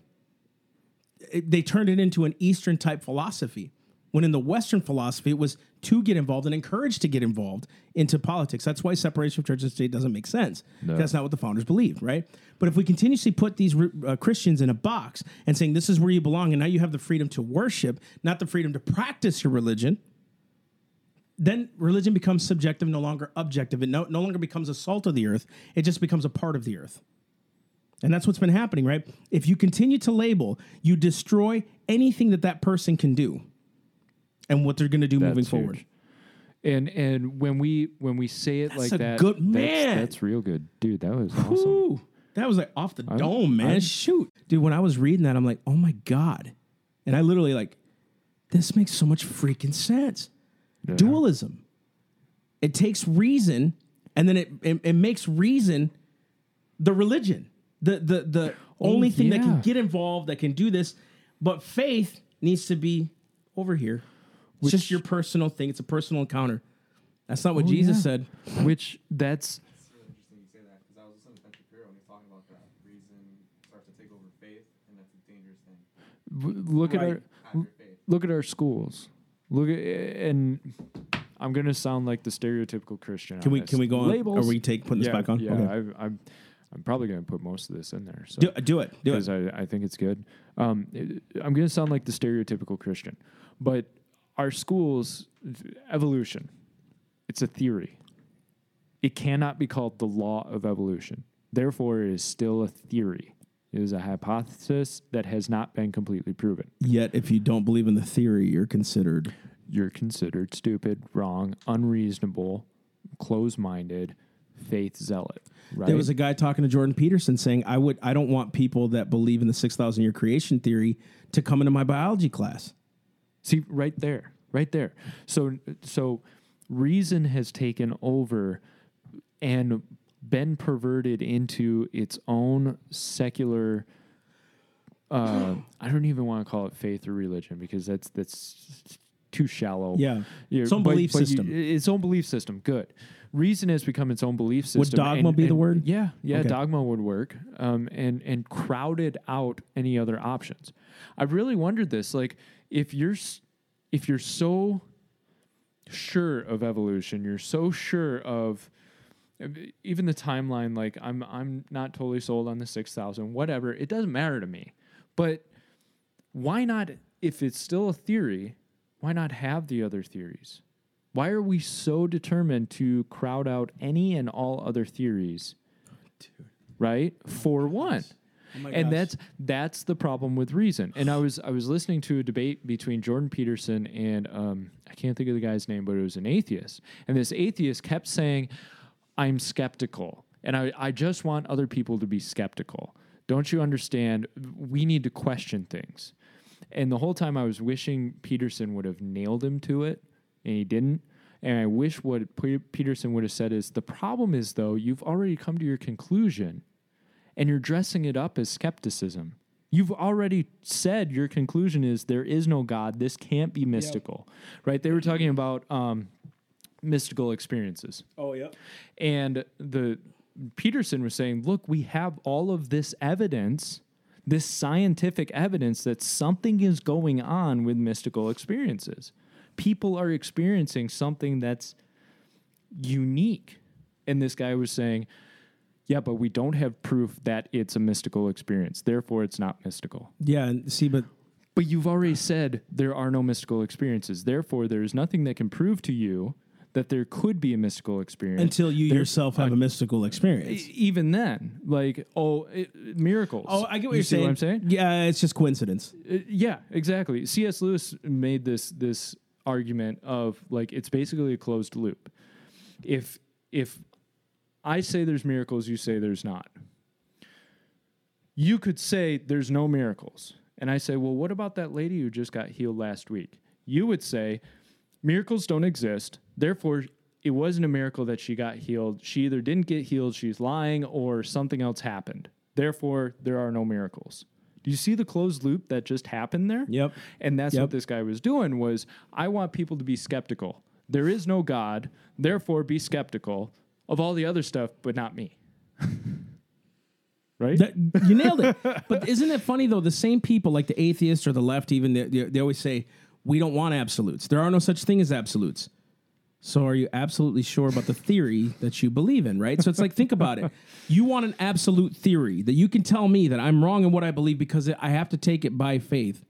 It- they turned it into an Eastern type philosophy. When in the Western philosophy, it was to get involved and encouraged to get involved into politics. That's why separation of church and state doesn't make sense. That's not what the founders believed, right? But if we continuously put these uh, Christians in a box and saying this is where you belong, and now you have the freedom to worship, not the freedom to practice your religion, then religion becomes subjective, no longer objective. It no, no longer becomes a salt of the earth. It just becomes a part of the earth. And that's what's been happening, right? If you continue to label, you destroy anything that that person can do and what they're going to do moving That's forward. And and when we when we say it like a that, good that's- man. That's, real good, dude. That was awesome. Ooh, that was like off the dome, man. I'm- Shoot. Dude, when I was reading that, I'm like, oh my God. And I literally like, this makes so much freaking sense. Dualism. It takes reason and then it, it, it makes reason the religion. The the the oh, only thing that can get involved, that can do this, but faith needs to be over here. It's just your personal thing. It's a personal encounter. That's not what Jesus yeah. said. Which that's It's really interesting you say that because I was listening to Ben Shapiro and he's talking about that reason starts to take over faith and that's a dangerous thing. w- look at our After faith. look at our schools. Look at and I'm gonna sound like the stereotypical Christian. Can we this. can we go on? Labels. Are we take putting this yeah, back on? Yeah, Okay. I've, I'm I'm probably gonna put most of this in there. So Do, do it. Do because it. I, I think it's good. Um, it- I'm going to sound like the stereotypical Christian, but our schools, evolution, it's a theory. It cannot be called the law of evolution. Therefore, it is still a theory. It is a hypothesis that has not been completely proven. Yet, if you don't believe in the theory, you're considered. You're considered stupid, wrong, unreasonable, close minded, faith zealot. Right? There was a guy talking to Jordan Peterson saying, "I would, I don't want people that believe in the six thousand year creation theory to come into my biology class." See, right there, right there. So, so reason has taken over and been perverted into its own secular. Uh, I don't even want to call it faith or religion because that's that's too shallow. Yeah. You're- Its own belief you- system. its own belief system. Good. Reason has become its own belief system. Would dogma be the word? Yeah, yeah. Okay. Dogma would work. Um, and and crowded out any other options. I've really wondered this. Like, if you're if you're so sure of evolution, you're so sure of even the timeline. Like, I'm I'm not totally sold on the six thousand. Whatever. It doesn't matter to me. But why not? If it's still a theory, why not have the other theories? Why are we so determined to crowd out any and all other theories? Right? For one. And that's that's the problem with reason. And I was I was listening to a debate between Jordan Peterson and um, I can't think of the guy's name, but it was an atheist. And this atheist kept saying, "I'm skeptical, and I I just want other people to be skeptical. Don't you understand? We need to question things." And the whole time I was wishing Peterson would have nailed him to it, and he didn't. And I wish what Peterson would have said is the problem is, though, you've already come to your conclusion and you're dressing it up as skepticism. You've already said your conclusion is there is no God. This can't be mystical, right? They were talking about um, mystical experiences. Oh yeah. And the Peterson was saying, look, we have all of this evidence, this scientific evidence that something is going on with mystical experiences. People are experiencing something that's unique. And this guy was saying, yeah, but we don't have proof that it's a mystical experience. Therefore, it's not mystical. Yeah, and see, but But you've already said there are no mystical experiences. Therefore, there is nothing that can prove to you that there could be a mystical experience until you yourself have a mystical experience. Even then, like oh, it, miracles. Oh, I get what You you're see saying. What I'm saying, Yeah, it's just coincidence. Uh, yeah, exactly. C.S. Lewis made this this argument of like it's basically a closed loop. If if I say there's miracles, you say there's not. You could say there's no miracles, and I say, well, what about that lady who just got healed last week? You would say miracles don't exist. Therefore, it wasn't a miracle that she got healed. She either didn't get healed, she's lying, or something else happened. Therefore, there are no miracles. Do you see the closed loop that just happened there? Yep. And that's Yep. what this guy was doing was I want people to be skeptical. There is no God, therefore be skeptical of all the other stuff, but not me. right? That, you nailed it. But isn't it funny though? The same people, like the atheists or the left, even they, they, they always say we don't want absolutes. There are no such thing as absolutes. So are you absolutely sure about the theory that you believe in? Right. So it's like think about it. You want an absolute theory that you can tell me that I'm wrong in what I believe because I have to take it by faith.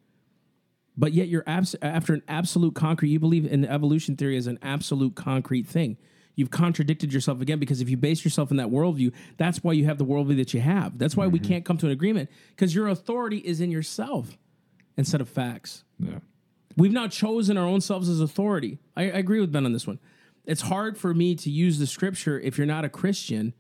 But yet you're abs- after an absolute concrete. You believe in the evolution theory as an absolute concrete thing. You've contradicted yourself again because if you base yourself in that worldview, that's why you have the worldview that you have. That's why we mm-hmm. can't come to an agreement because your authority is in yourself instead of facts. yeah. We've now chosen our own selves as authority. I, I agree with Ben on this one. It's hard for me to use the scripture if you're not a Christian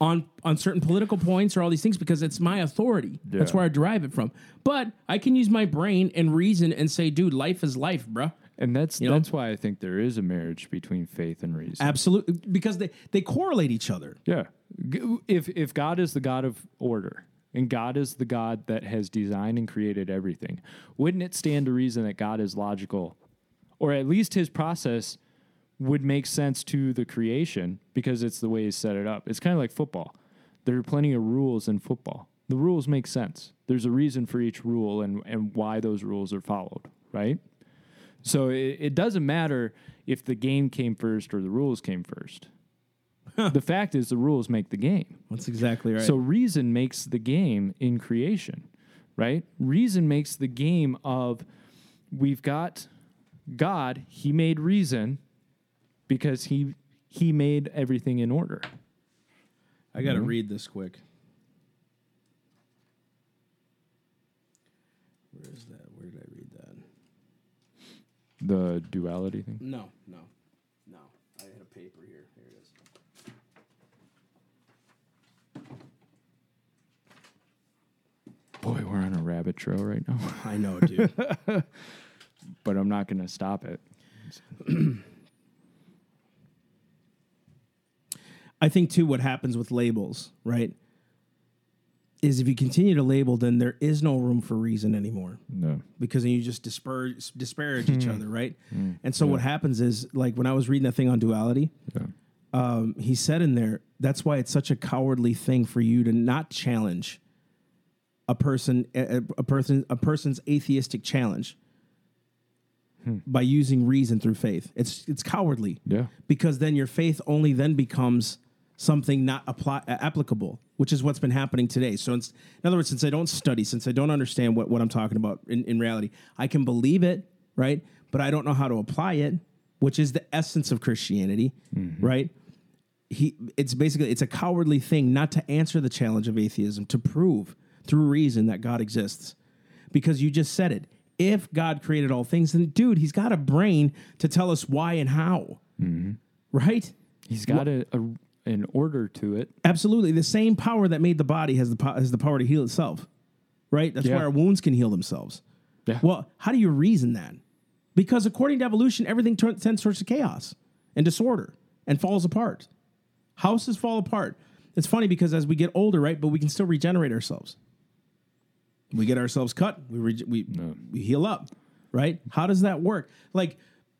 on on certain political points or all these things because it's my authority. That's where I derive it from. But I can use my brain and reason and say, dude, life is life, bruh. And that's You know? that's why I think there is a marriage between faith and reason. Absolutely, because they they correlate each other. Yeah. If if God is the God of order and God is the God that has designed and created everything, wouldn't it stand to reason that God is logical, or at least His process would make sense to the creation because it's the way He set it up. It's kind of like football. There are plenty of rules in football. The rules make sense. There's a reason for each rule and and why those rules are followed. Right. So it, it doesn't matter if the game came first or the rules came first. the fact is, the rules make the game. That's exactly right. So reason makes the game in creation, right? Reason makes the game of we've got God, he made reason because he he made everything in order. I got to mm-hmm. read this quick. The duality thing. No, no, no. I had a paper here. Here it is. Boy, we're on a rabbit trail right now, I know, dude. but I'm not going to stop it. I think too what happens with labels, right? Is if you continue to label, then there is no room for reason anymore No. because then you just disparage disparage each hmm. other, right? Hmm. And so what happens is like when I was reading that thing on duality, Yeah. um, he said in there that's why it's such a cowardly thing for you to not challenge a person a, a person a person's atheistic challenge hmm. by using reason through faith. It's it's cowardly Yeah. because then your faith only then becomes something not apply, applicable, which is what's been happening today. So, it's, in other words, since I don't study, since I don't understand what, what I'm talking about in, in reality, I can believe it, right? But I don't know how to apply it, which is the essence of Christianity, mm-hmm. right? He, it's basically it's a cowardly thing not to answer the challenge of atheism to prove through reason that God exists, because you just said it. If God created all things, then dude, He's got a brain to tell us why and how, mm-hmm. right? He's got a, a an order to it. Absolutely, the same power that made the body has the po- has the power to heal itself, right? That's Yeah. why our wounds can heal themselves. Yeah. Well, how do you reason that? Because according to evolution, everything turns tends towards chaos and disorder and falls apart. Houses fall apart. It's funny because as we get older, right, but we can still regenerate ourselves. We get ourselves cut. We re- we we heal up, right? How does that work? Like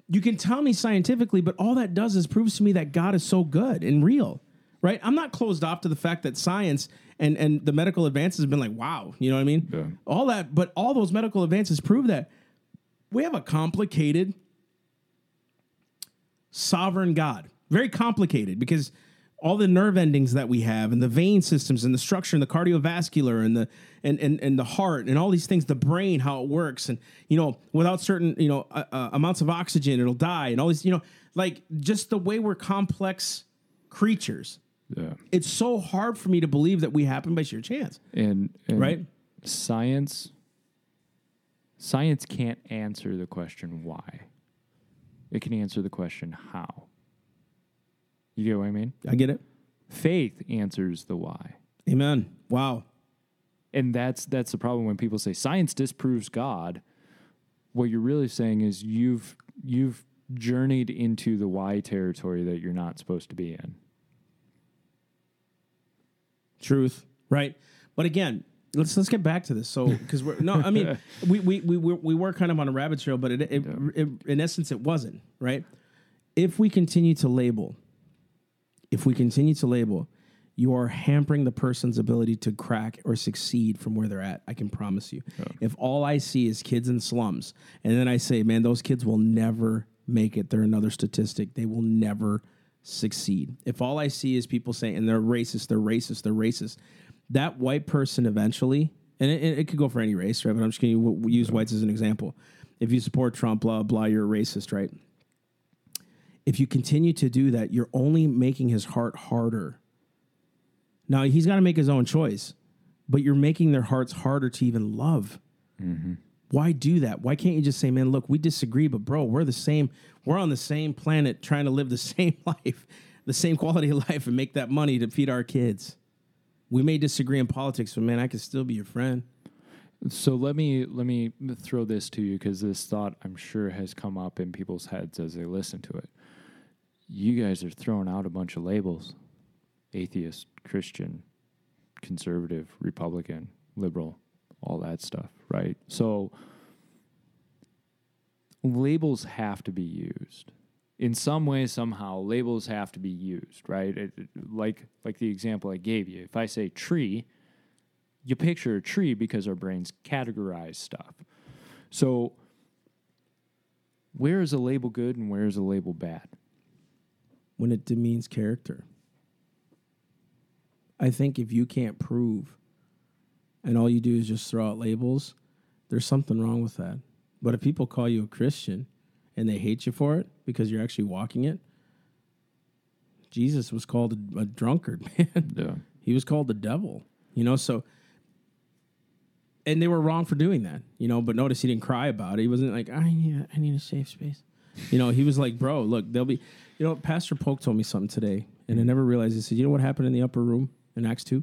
you can tell me scientifically, but all that does is proves to me that God is so good and real, right? I'm not closed off to the fact that science and and the medical advances have been like, wow, you know what I mean? Yeah. All that, but all those medical advances prove that we have a complicated sovereign God. Very complicated because all the nerve endings that we have and the vein systems and the structure and the cardiovascular and the and and, and the heart and all these things the brain how it works and you know without certain you know uh, uh, amounts of oxygen it'll die and all these you know like just the way we're complex creatures Yeah. it's so hard for me to believe that we happen by sheer chance And, and Right. science science can't answer the question why. It can answer the question how. You get what I mean? i get it Faith answers the why. amen wow And that's that's the problem when people say science disproves God. What you're really saying is you've you've journeyed into the why territory that you're not supposed to be in. truth right but again let's let's get back to this so because we're no i mean we we we were, we were kind of on a rabbit trail but it, it, it in essence it wasn't right if we continue to label if we continue to label you are hampering the person's ability to crack or succeed from where they're at i can promise you. If all i see is kids in slums and then i say man those kids will never make it. They're another statistic. They will never succeed. If all i see is people saying and they're racist they're racist they're racist that white person eventually and it, it could go for any race right but i'm just going to use whites as an example. If you support trump blah blah you're a racist right if you continue to do that, you're only making his heart harder. Now, he's got to make his own choice, but you're making their hearts harder to even love. Mm-hmm. Why do that? Why can't you just say, man, look, we disagree, but bro, we're the same. We're on the same planet trying to live the same life, the same quality of life, and make that money to feed our kids. We may disagree in politics, but man, I can still be your friend. So let me let me throw this to you because this thought I'm sure has come up in people's heads as they listen to it. You guys are throwing out a bunch of labels: atheist, Christian, conservative, Republican, liberal, all that stuff, right? So labels have to be used in some way somehow labels have to be used right It- it- like like the example i gave you if i say tree you picture a tree because our brains categorize stuff. So, where is a label good and where is a label bad? When it demeans character. I think if you can't prove and all you do is just throw out labels, there's something wrong with that. But if people call you a Christian and they hate you for it because you're actually walking it, Jesus was called a, a drunkard, man. Yeah. he was called the devil. You know, so and they were wrong for doing that, you know. But notice he didn't cry about it. He wasn't like, I need, I need a safe space. You know, he was like, bro, look, they'll be, you know, Pastor Polk told me something today, and I never realized. He said, you know what happened in the upper room in Acts two?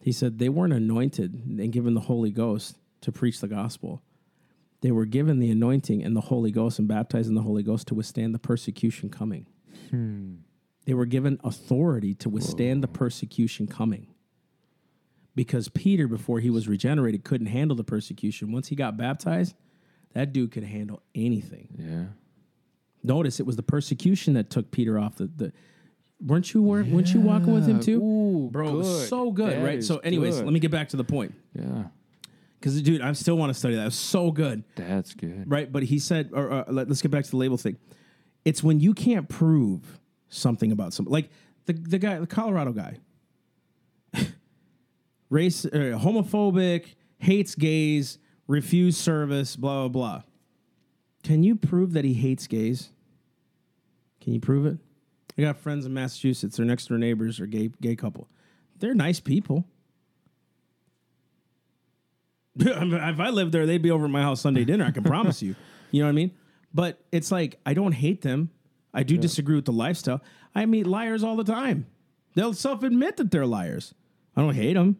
He said they weren't anointed and given the Holy Ghost to preach the gospel. They were given the anointing and the Holy Ghost and baptized in the Holy Ghost to withstand the persecution coming. Hmm. They were given authority to withstand the persecution coming. Because Peter, before he was regenerated, couldn't handle the persecution. Once he got baptized, that dude could handle anything. Yeah. Notice it was the persecution that took Peter off the. the weren't you weren't, weren't you walking with him too, Ooh, bro? It was so good, That right? So, anyways, good. let me get back to the point Yeah. because, dude, I still want to study that. It was so good, That's good. right? But he said, or uh, let, us get back to the label thing. It's when you can't prove something about something, like the the guy, the Colorado guy, race, uh, homophobic, hates gays, refused service, blah blah blah. Can you prove that he hates gays? Can you prove it? I got friends in Massachusetts. Their next door neighbors are gay gay couple. They're nice people. if I lived there, they'd be over at my house Sunday dinner. I can promise you. You know what I mean? But it's like I don't hate them. I do disagree with the lifestyle. I meet liars all the time. They'll self admit that they're liars. I don't hate them.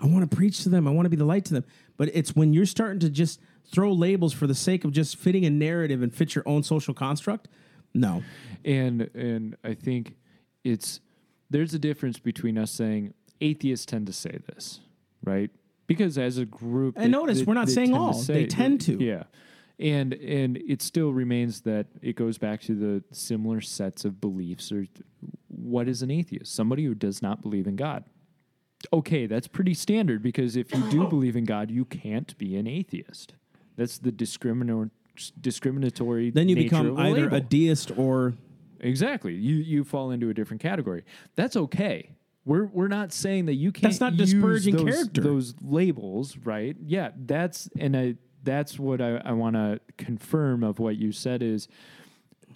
I want to preach to them. I want to be the light to them. But it's when you're starting to just throw labels for the sake of just fitting a narrative and fit your own social construct. No. And and I think it's there's a difference between us saying atheists tend to say this, right? Because as a group, And notice, we're not saying all. They tend to. Yeah. And and it still remains that it goes back to the similar sets of beliefs or what is an atheist? Somebody who does not believe in God. Okay, that's pretty standard because if you do believe in God, you can't be an atheist. That's the discriminatory discriminatory Then you become a either label. a deist or Exactly. You you fall into a different category. That's okay. We're we're not saying that you can't. That's not disparaging those, character. Those labels, right? Yeah, that's and I that's what I, I want to confirm of what you said is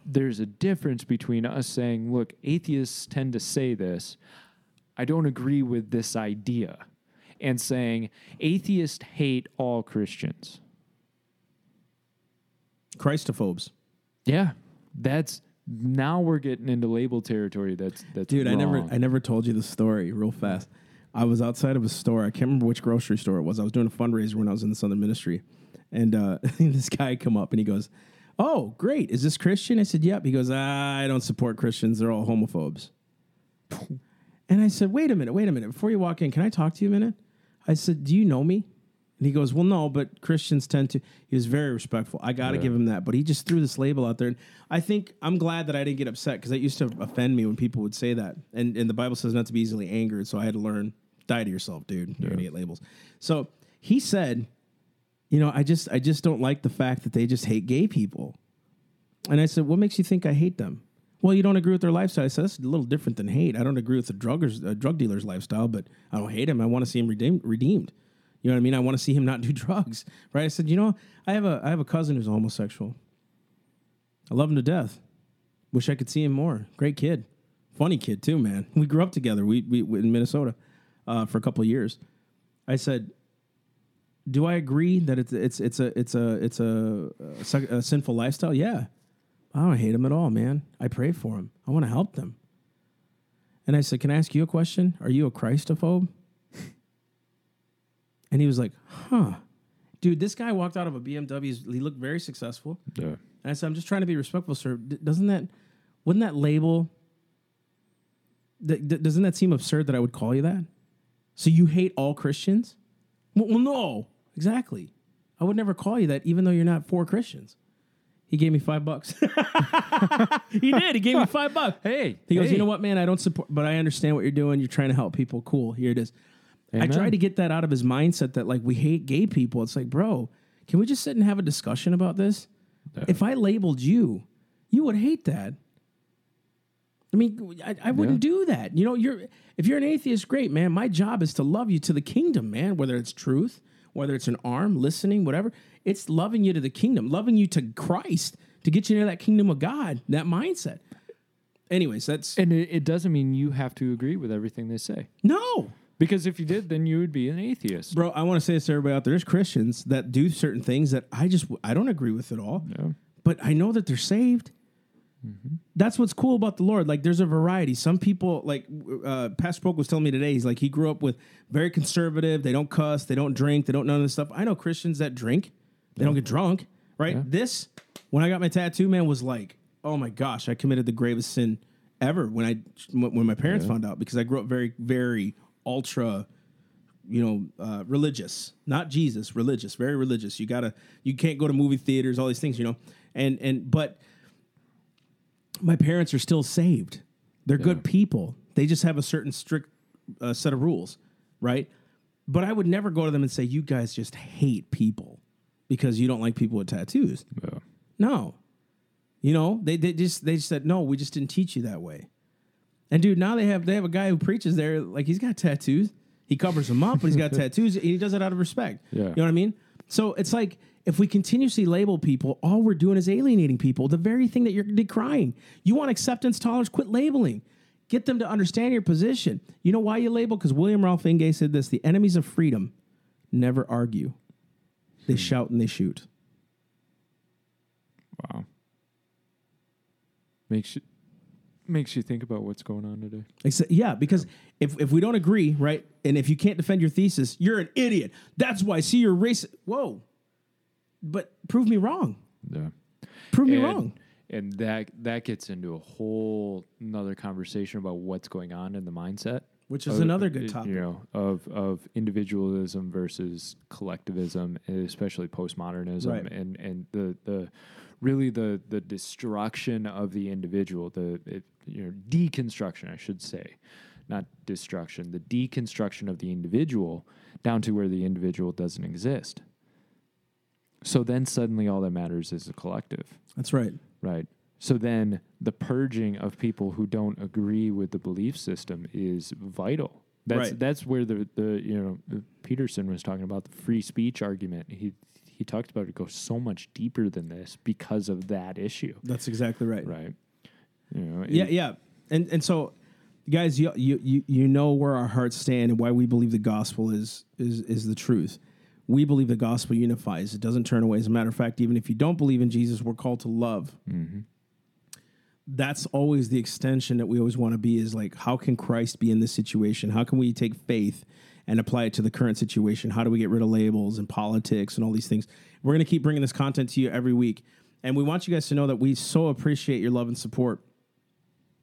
there's a difference between us saying, look, atheists tend to say this. I don't agree with this idea, and saying atheists hate all Christians. Christophobes. Yeah, that's now we're getting into label territory. That's that's Dude, I never. I never told you the story real fast. I was outside of a store. I can't remember which grocery store it was. I was doing a fundraiser when I was in the Southern Ministry. And uh, this guy come up and he goes, Oh, great. Is this Christian? I said, Yep. He goes, ah, I don't support Christians. They're all homophobes. and I said, Wait a minute, wait a minute. Before you walk in, can I talk to you a minute? I said, Do you know me? And he goes, Well, no, but Christians tend to. He was very respectful. I got to give him that. But he just threw this label out there. And I think I'm glad that I didn't get upset because that used to offend me when people would say that. And, and the Bible says not to be easily angered. So I had to learn, die to yourself, dude. You're going to get labels. So he said, You know, I just, I just don't like the fact that they just hate gay people. And I said, What makes you think I hate them? Well, you don't agree with their lifestyle. So That's a little different than hate. I don't agree with the druggers, uh, drug dealer's lifestyle, but I don't hate him. I want to see him redeemed. redeemed. You know what I mean? I want to see him not do drugs, right? I said, you know, I have a I have a cousin who's homosexual. I love him to death. Wish I could see him more. Great kid, funny kid too, man. We grew up together. We, we in Minnesota uh, for a couple of years. I said, do I agree that it's it's it's a it's a it's a, a, a sinful lifestyle? Yeah, I don't hate them at all, man. I pray for them. I want to help them. And I said, can I ask you a question? Are you a Christophobe? And he was like, huh. Dude, this guy walked out of a BMW. He looked very successful. Yeah. And I said, I'm just trying to be respectful, sir. D- doesn't that, wouldn't that label, th- th- doesn't that seem absurd that I would call you that? So you hate all Christians? Well, well, no, exactly. I would never call you that, even though you're not for Christians. He gave me five bucks. he did. He gave me five bucks. Hey, He goes, hey. you know what, man? I don't support, but I understand what you're doing. You're trying to help people. Cool. Here it is. I Amen. tried to get that out of his mindset that like we hate gay people. It's like, bro, can we just sit and have a discussion about this? If I labeled you, you would hate that. I mean, I, I wouldn't do that. You know, you're if you're an atheist, great, man. My job is to love you to the kingdom, man. Whether it's truth, whether it's an arm, listening, whatever. It's loving you to the kingdom, loving you to Christ to get you into that kingdom of God, that mindset. Anyways, that's And it, it doesn't mean you have to agree with everything they say. no. Because if you did, then you would be an atheist. Bro, I want to say this to everybody out there. There's Christians that do certain things that I just I don't agree with at all. Yeah. But I know that they're saved. That's what's cool about the Lord. Like, there's a variety. Some people, like uh, Pastor Polk was telling me today, he's like he grew up with very conservative. They don't cuss. They don't drink. They don't none of this stuff. I know Christians that drink. They don't get drunk. Right. Yeah. This when I got my tattoo, man, was like, oh my gosh, I committed the gravest sin ever when I when my parents found out because I grew up very very ultra you know, uh, religious, not Jesus, religious, very religious. You gotta, you can't go to movie theaters, all these things, you know, and and but my parents are still saved. They're good people. They just have a certain strict uh, set of rules, right? But I would never go to them and say, "You guys just hate people because you don't like people with tattoos." Yeah. No, you know, they they just they just said, "No, we just didn't teach you that way." And dude, now they have they have a guy who preaches there, like he's got tattoos. He covers them up, but he's got tattoos, and he does it out of respect. Yeah. You know what I mean? So it's like if we continuously label people, all we're doing is alienating people. The very thing that you're decrying. You want acceptance, tolerance, quit labeling. Get them to understand your position. You know why you label? Because William Ralph Inge said this: the enemies of freedom never argue; they shout and they shoot. Wow. Makes you makes you think about what's going on today. Exa- Yeah, because if, if we don't agree, right, and if you can't defend your thesis, you're an idiot. That's why. See, you're racist. Whoa, but prove me wrong. Yeah. Prove me wrong. And that that gets into a whole another conversation about what's going on in the mindset. Which is of- another good topic. You know, of of individualism versus collectivism, especially postmodernism, Right. and and the the really the the destruction of the individual, the it, you know deconstruction, I should say, not destruction, the deconstruction of the individual down to where the individual doesn't exist. So then suddenly all that matters is the collective. That's right. Right. So then the purging of people who don't agree with the belief system is vital. That's Right. that's where the the you know Peterson was talking about the free speech argument. He he talked about it goes so much deeper than this because of that issue. That's exactly right. Right. You know. Yeah, yeah, and and so, guys, you you you know where our hearts stand and why we believe the gospel is is is the truth. We believe the gospel unifies; it doesn't turn away. As a matter of fact, even if you don't believe in Jesus, we're called to love. Mm-hmm. That's always the extension that we always want to be. Is like, how can Christ be in this situation? How can we take faith and apply it to the current situation? How do we get rid of labels and politics and all these things? We're going to keep bringing this content to you every week, and we want you guys to know that we so appreciate your love and support.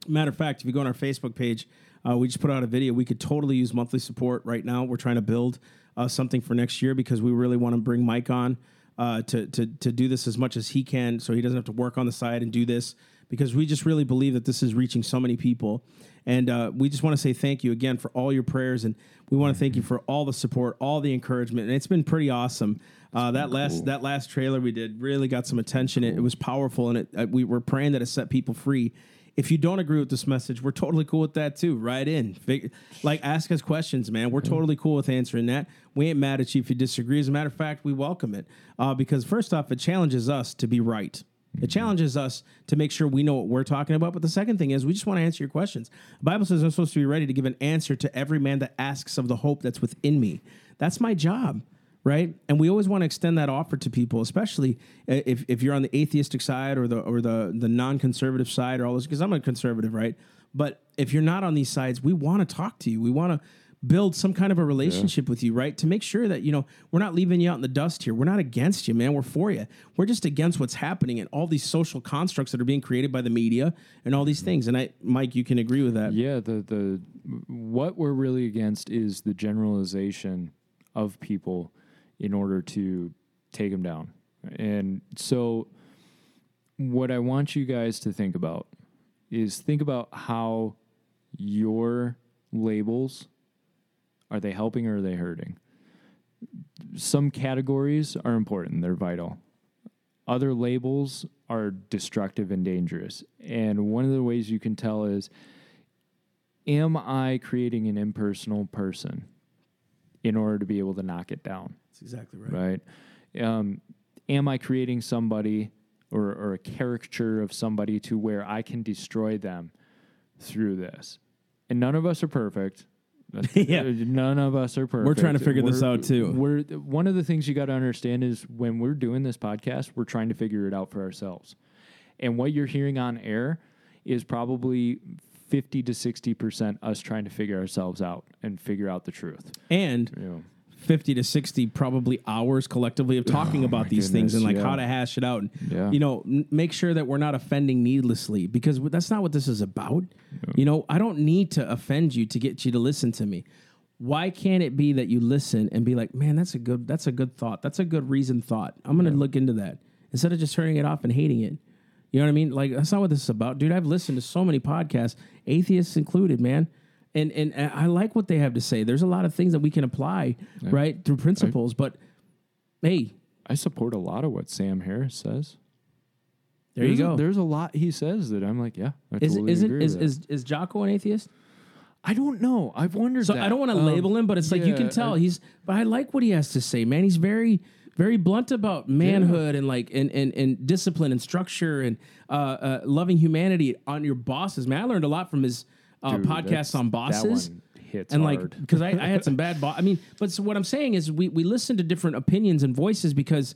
Matter of fact, if you go on our Facebook page, uh, we just put out a video. We could totally use monthly support right now. We're trying to build uh, something for next year because we really want to bring Mike on uh, to, to to do this as much as he can, so he doesn't have to work on the side and do this because we just really believe that this is reaching so many people. And uh, we just want to say thank you again for all your prayers, and we want to thank you for all the support, all the encouragement, and it's been pretty awesome. Uh, that last that last trailer we did really got some attention. It, it was powerful, and it, uh, we were praying that it set people free. If you don't agree with this message, we're totally cool with that too. Write in, Fig- like ask us questions, man. We're totally cool with answering that. We ain't mad at you if you disagree. As a matter of fact, we welcome it uh, because first off, it challenges us to be right. It mm-hmm. challenges us to make sure we know what we're talking about. But the second thing is, we just want to answer your questions. The Bible says I'm supposed to be ready to give an answer to every man that asks of the hope that's within me. That's my job right? And we always want to extend that offer to people, especially if, if you're on the atheistic side or the or the the non-conservative side or all this. Because I'm a conservative, right? But if you're not on these sides, we want to talk to you. We want to build some kind of a relationship with you, right? To make sure that you know we're not leaving you out in the dust here. We're not against you, man. We're for you. We're just against what's happening and all these social constructs that are being created by the media and all these things. And I, Mike, you can agree with that. Yeah, the the what we're really against is the generalization of people in order to take them down. And so what I want you guys to think about is think about how your labels are they helping or are they hurting? Some categories are important, they're vital. Other labels are destructive and dangerous. And one of the ways you can tell is am I creating an impersonal person in order to be able to knock it down? That's exactly right. Right? Um, am I creating somebody or, or a caricature of somebody to where I can destroy them through this? And none of us are perfect. Yeah. Uh, none of us are perfect. We're trying to figure this We're- out, too. We're one of the things you got to understand is when we're doing this podcast, we're trying to figure it out for ourselves. And what you're hearing on air is probably 50 to 60% us trying to figure ourselves out and figure out the truth. and know, 50 to 60 probably hours collectively of talking Oh, about these things and like goodness, how to hash it out and Yeah. you know n- make sure that we're not offending needlessly because that's not what this is about. You know i don't need to offend you to get you to listen to me. Why can't it be that you listen and be like man that's a good that's a good thought. That's a good reason thought. I'm gonna look into that instead of just turning it off and hating it. You know what i mean? Like that's not what this is about. Dude i've listened to so many podcasts atheists included man and, and and I like what they have to say. There's a lot of things that we can apply, right, through principles. But hey, I support a lot of what Sam Harris says. there you There's a- go. there's a lot he says that I'm like, yeah, I Is totally is it is is is Jocko an atheist? I don't know. I've wondered. So that. I don't want to Um, label him, but it's like you can tell I- he's. But I like what he has to say, man. He's very very blunt about manhood and like and, and and discipline and structure and uh, uh, loving humanity on your bosses. Man, I learned a lot from his uh, Dude, podcast that's- on bosses. hits and hard. like because I, I had some bad bo- I mean, but so what I'm saying is we we listen to different opinions and voices because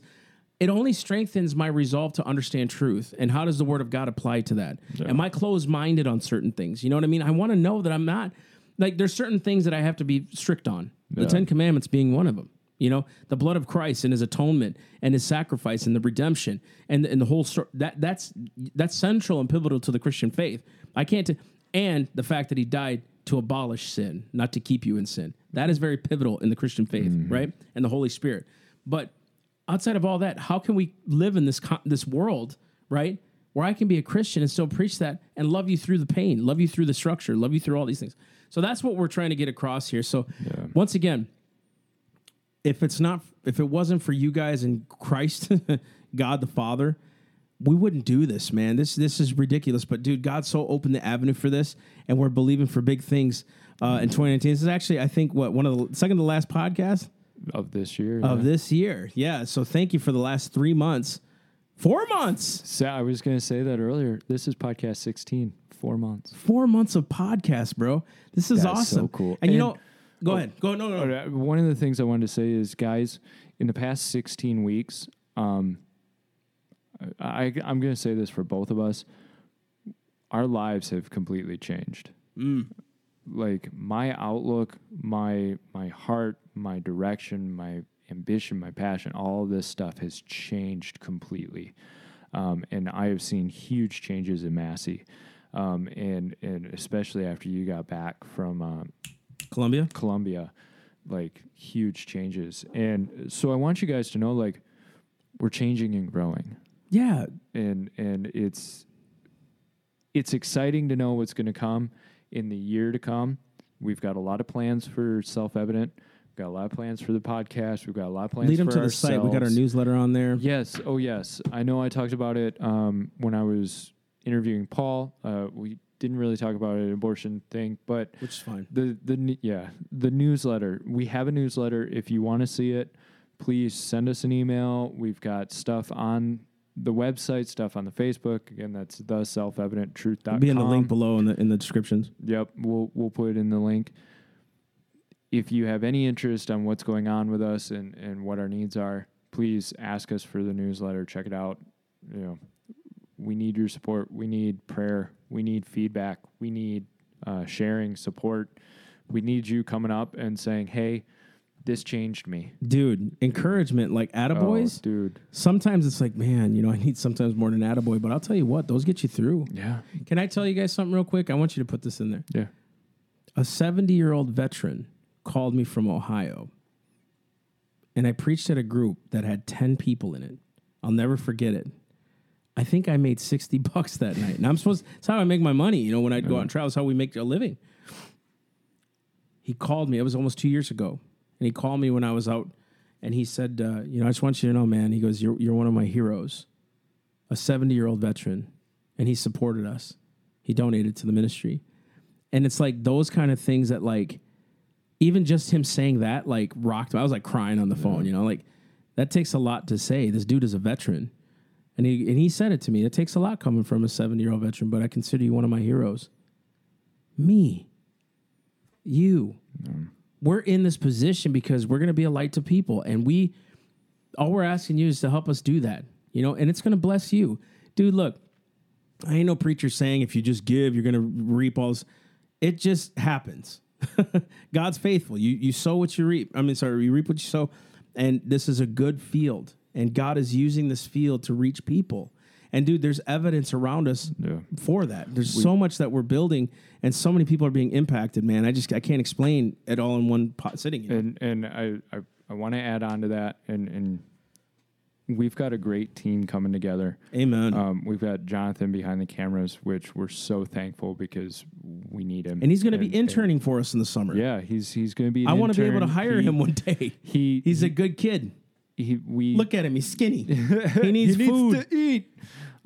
it only strengthens my resolve to understand truth and how does the word of God apply to that? Am I closed minded on certain things? You know what I mean? I want to know that I'm not like there's certain things that I have to be strict on. The Ten Commandments being one of them. You know, the blood of Christ and his atonement and his sacrifice and the redemption and and the whole story that that's that's central and pivotal to the Christian faith. I can't t- and the fact that he died to abolish sin, not to keep you in sin. That is very pivotal in the Christian faith, mm-hmm. right? And the Holy Spirit. But outside of all that, how can we live in this co- this world, right? Where I can be a Christian and still preach that and love you through the pain, love you through the structure, love you through all these things. So that's what we're trying to get across here. So once again, if it's not if it wasn't for you guys and Christ, God the Father, we wouldn't do this, man. This this is ridiculous. But dude, God so opened the avenue for this, and we're believing for big things uh, in 2019. This is actually, I think, what one of the second to last podcast of this year. of yeah. this year. Yeah. So thank you for the last three months, four months, So I was going to say that earlier. This is podcast 16, four months. four months of podcast, bro. This is That's so awesome. cool. And, you know, go ahead, go no no. no. Uh, One of the things I wanted to say is, guys, in the past 16 weeks, um, I, I'm going to say this for both of us. Our lives have completely changed. Like my outlook, my my heart, my direction, my ambition, my passion, all of this stuff has changed completely. Um, and I have seen huge changes in Massey. Um, and and especially after you got back from uh, Colombia. Colombia, like huge changes. And so I want you guys to know like we're changing and growing. Yeah, And and it's it's exciting to know what's going to come in the year to come. We've got a lot of plans for self-evident. We've got a lot of plans for the podcast. We've got a lot of plans lead them to the site. We got our newsletter on there. Yes. Oh, yes. I know I talked about it um, when I was interviewing Paul. Uh, we didn't really talk about an abortion thing, but Which is fine. the the yeah the newsletter. We have a newsletter. If you want to see it, please send us an email. We've got stuff on the website, stuff on the Facebook. Again, that's the self evident truth.com. Be in the link below in the in the descriptions. Yep, we'll we'll put it in the link. If you have any interest on what's going on with us and, and what our needs are, please ask us for the newsletter. Check it out. You know, we need your support. We need prayer. We need feedback. We need uh, sharing, support. We need you coming up and saying, "Hey, this changed me." Dude, encouragement like attaboys. Oh, dude. Sometimes it's like, man, you know, I need sometimes more than attaboy, but I'll tell you what, those get you through. Yeah, Can I tell you guys something real quick? I want you to put this in there. yeah. A 70 year old veteran called me from Ohio, and I preached at a group that had 10 people in it. I'll never forget it. I think I made 60 bucks that night. And I'm supposed, that's how I make my money, you know, when I'd go out and travel. That's how we make a living. He called me, it was almost two years ago. And he called me when I was out, and he said, uh, You know, I just want you to know, man. He goes, You're, you're one of my heroes, a 70 year old veteran. And he supported us, he donated to the ministry. And it's like those kind of things that, like, even just him saying that, like, rocked. me. I was like crying on the phone, you know, like, that takes a lot to say. This dude is a veteran. And he, and he said it to me. It takes a lot coming from a 70 year old veteran, but I consider you one of my heroes. Me. you. We're in this position because we're going to be a light to people, and we all we're asking you is to help us do that. You know, and it's going to bless you, dude. Look, I ain't no preacher saying if you just give, you're going to reap all this. It just happens. God's faithful. You you sow what you reap. I mean, sorry, you reap what you sow, and this is a good field, and God is using this field to reach people. And dude, there's evidence around us Yeah. for that. There's so much that we're building, and so many people are being impacted. Man, I just I can't explain it all in one pot sitting. Here. And and I I, I want to add on to that, and and we've got a great team coming together. Amen. Um, we've got Jonathan behind the cameras, which we're so thankful because we need him. and he's going to be interning for us in the summer. yeah, he's he's going to be. I want to be able to hire He- him one day. He He's a good kid. He we Look at him; he's skinny. he needs food. to eat.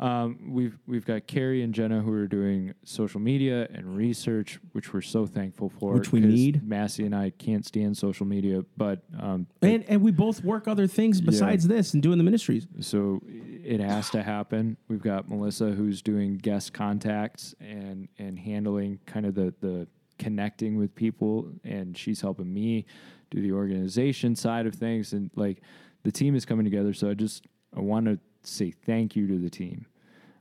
Um, we've we've got Carrie and Jenna who are doing social media and research, which we're so thankful for. Which we need. Massey and I can't stand social media, but um, and and we both work other things besides this and doing the ministries. so it has to happen. We've got Melissa who's doing guest contacts and and handling kind of the the connecting with people, and she's helping me do the organization side of things, and like the team is coming together. So I just I want to say thank you to the team.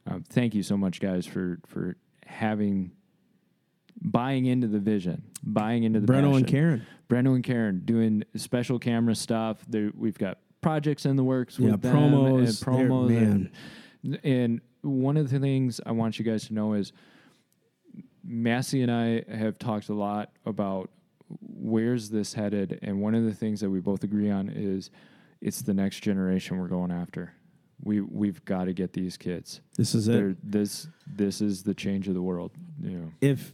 Um, thank you so much, guys, for for having buying into the vision, buying into the Breno and. Karen. Breno and Karen doing special camera stuff. There, we've got projects in the works Yeah, with promos. and promos. man. And, and one of the things I want you guys to know is Massey and I have talked a lot about where's this headed, and one of the things that we both agree on is it's the next generation we're going after. We we've got to get these kids. This is it. They're, this this is the change of the world. You know, if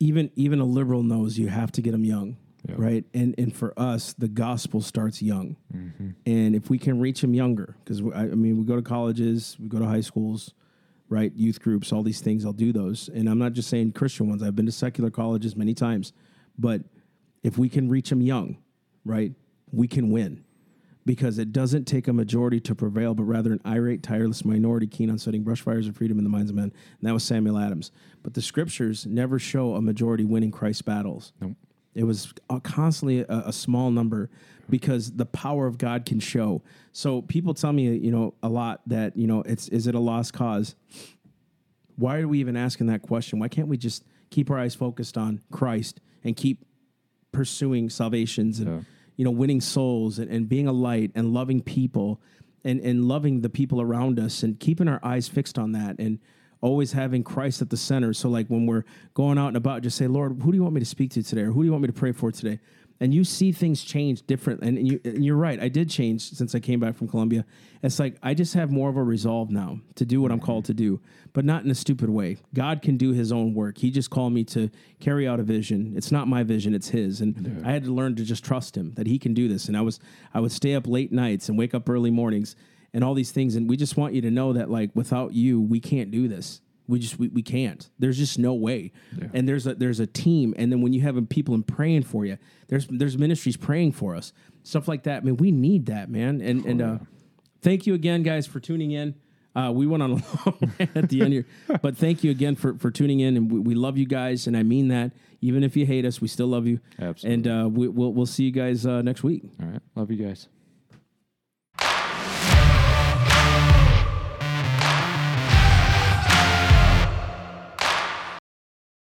even even a liberal knows you have to get them young, Yeah. right? And and for us, the gospel starts young, Mm-hmm. and if we can reach them younger, because I, I mean, we go to colleges, we go to high schools, right? Youth groups, all these things. I'll do those, and I'm not just saying Christian ones. I've been to secular colleges many times, but if we can reach them young, right, we can win. Because it doesn't take a majority to prevail, but rather an irate, tireless minority keen on setting brush fires of freedom in the minds of men. And that was Samuel Adams. But the scriptures never show a majority winning Christ's battles. Nope. It was constantly a, a small number because the power of God can show. So people tell me, you know, a lot that, you know, it's is it a lost cause? Why are we even asking that question? Why can't we just keep our eyes focused on Christ and keep pursuing salvations and Yeah. You know winning souls and, and being a light and loving people and, and loving the people around us and keeping our eyes fixed on that and always having Christ at the center. So like when we're going out and about, just say, Lord, who do you want me to speak to today? Or who do you want me to pray for today? And you see things change different. And, you, and you're right. I did change since I came back from Colombia. It's like I just have more of a resolve now to do what I'm called to do, but not in a stupid way. God can do his own work. He just called me to carry out a vision. It's not my vision, it's his. And I had to learn to just trust him that he can do this. And I was I would stay up late nights and wake up early mornings and all these things. And we just want you to know that like without you, we can't do this. We just we, we can't. There's just no way. And there's a there's a team. And then when you have people and praying for you, there's there's ministries praying for us. Stuff like that. I mean, we need that, man. And and uh thank you again, guys, for tuning in. Uh, we went on a long at the end here, but thank you again for, for tuning in, and we, we love you guys, and I mean that. Even if you hate us, we still love you. Absolutely. And uh, we, we'll we'll see you guys uh, next week. all right, love you guys.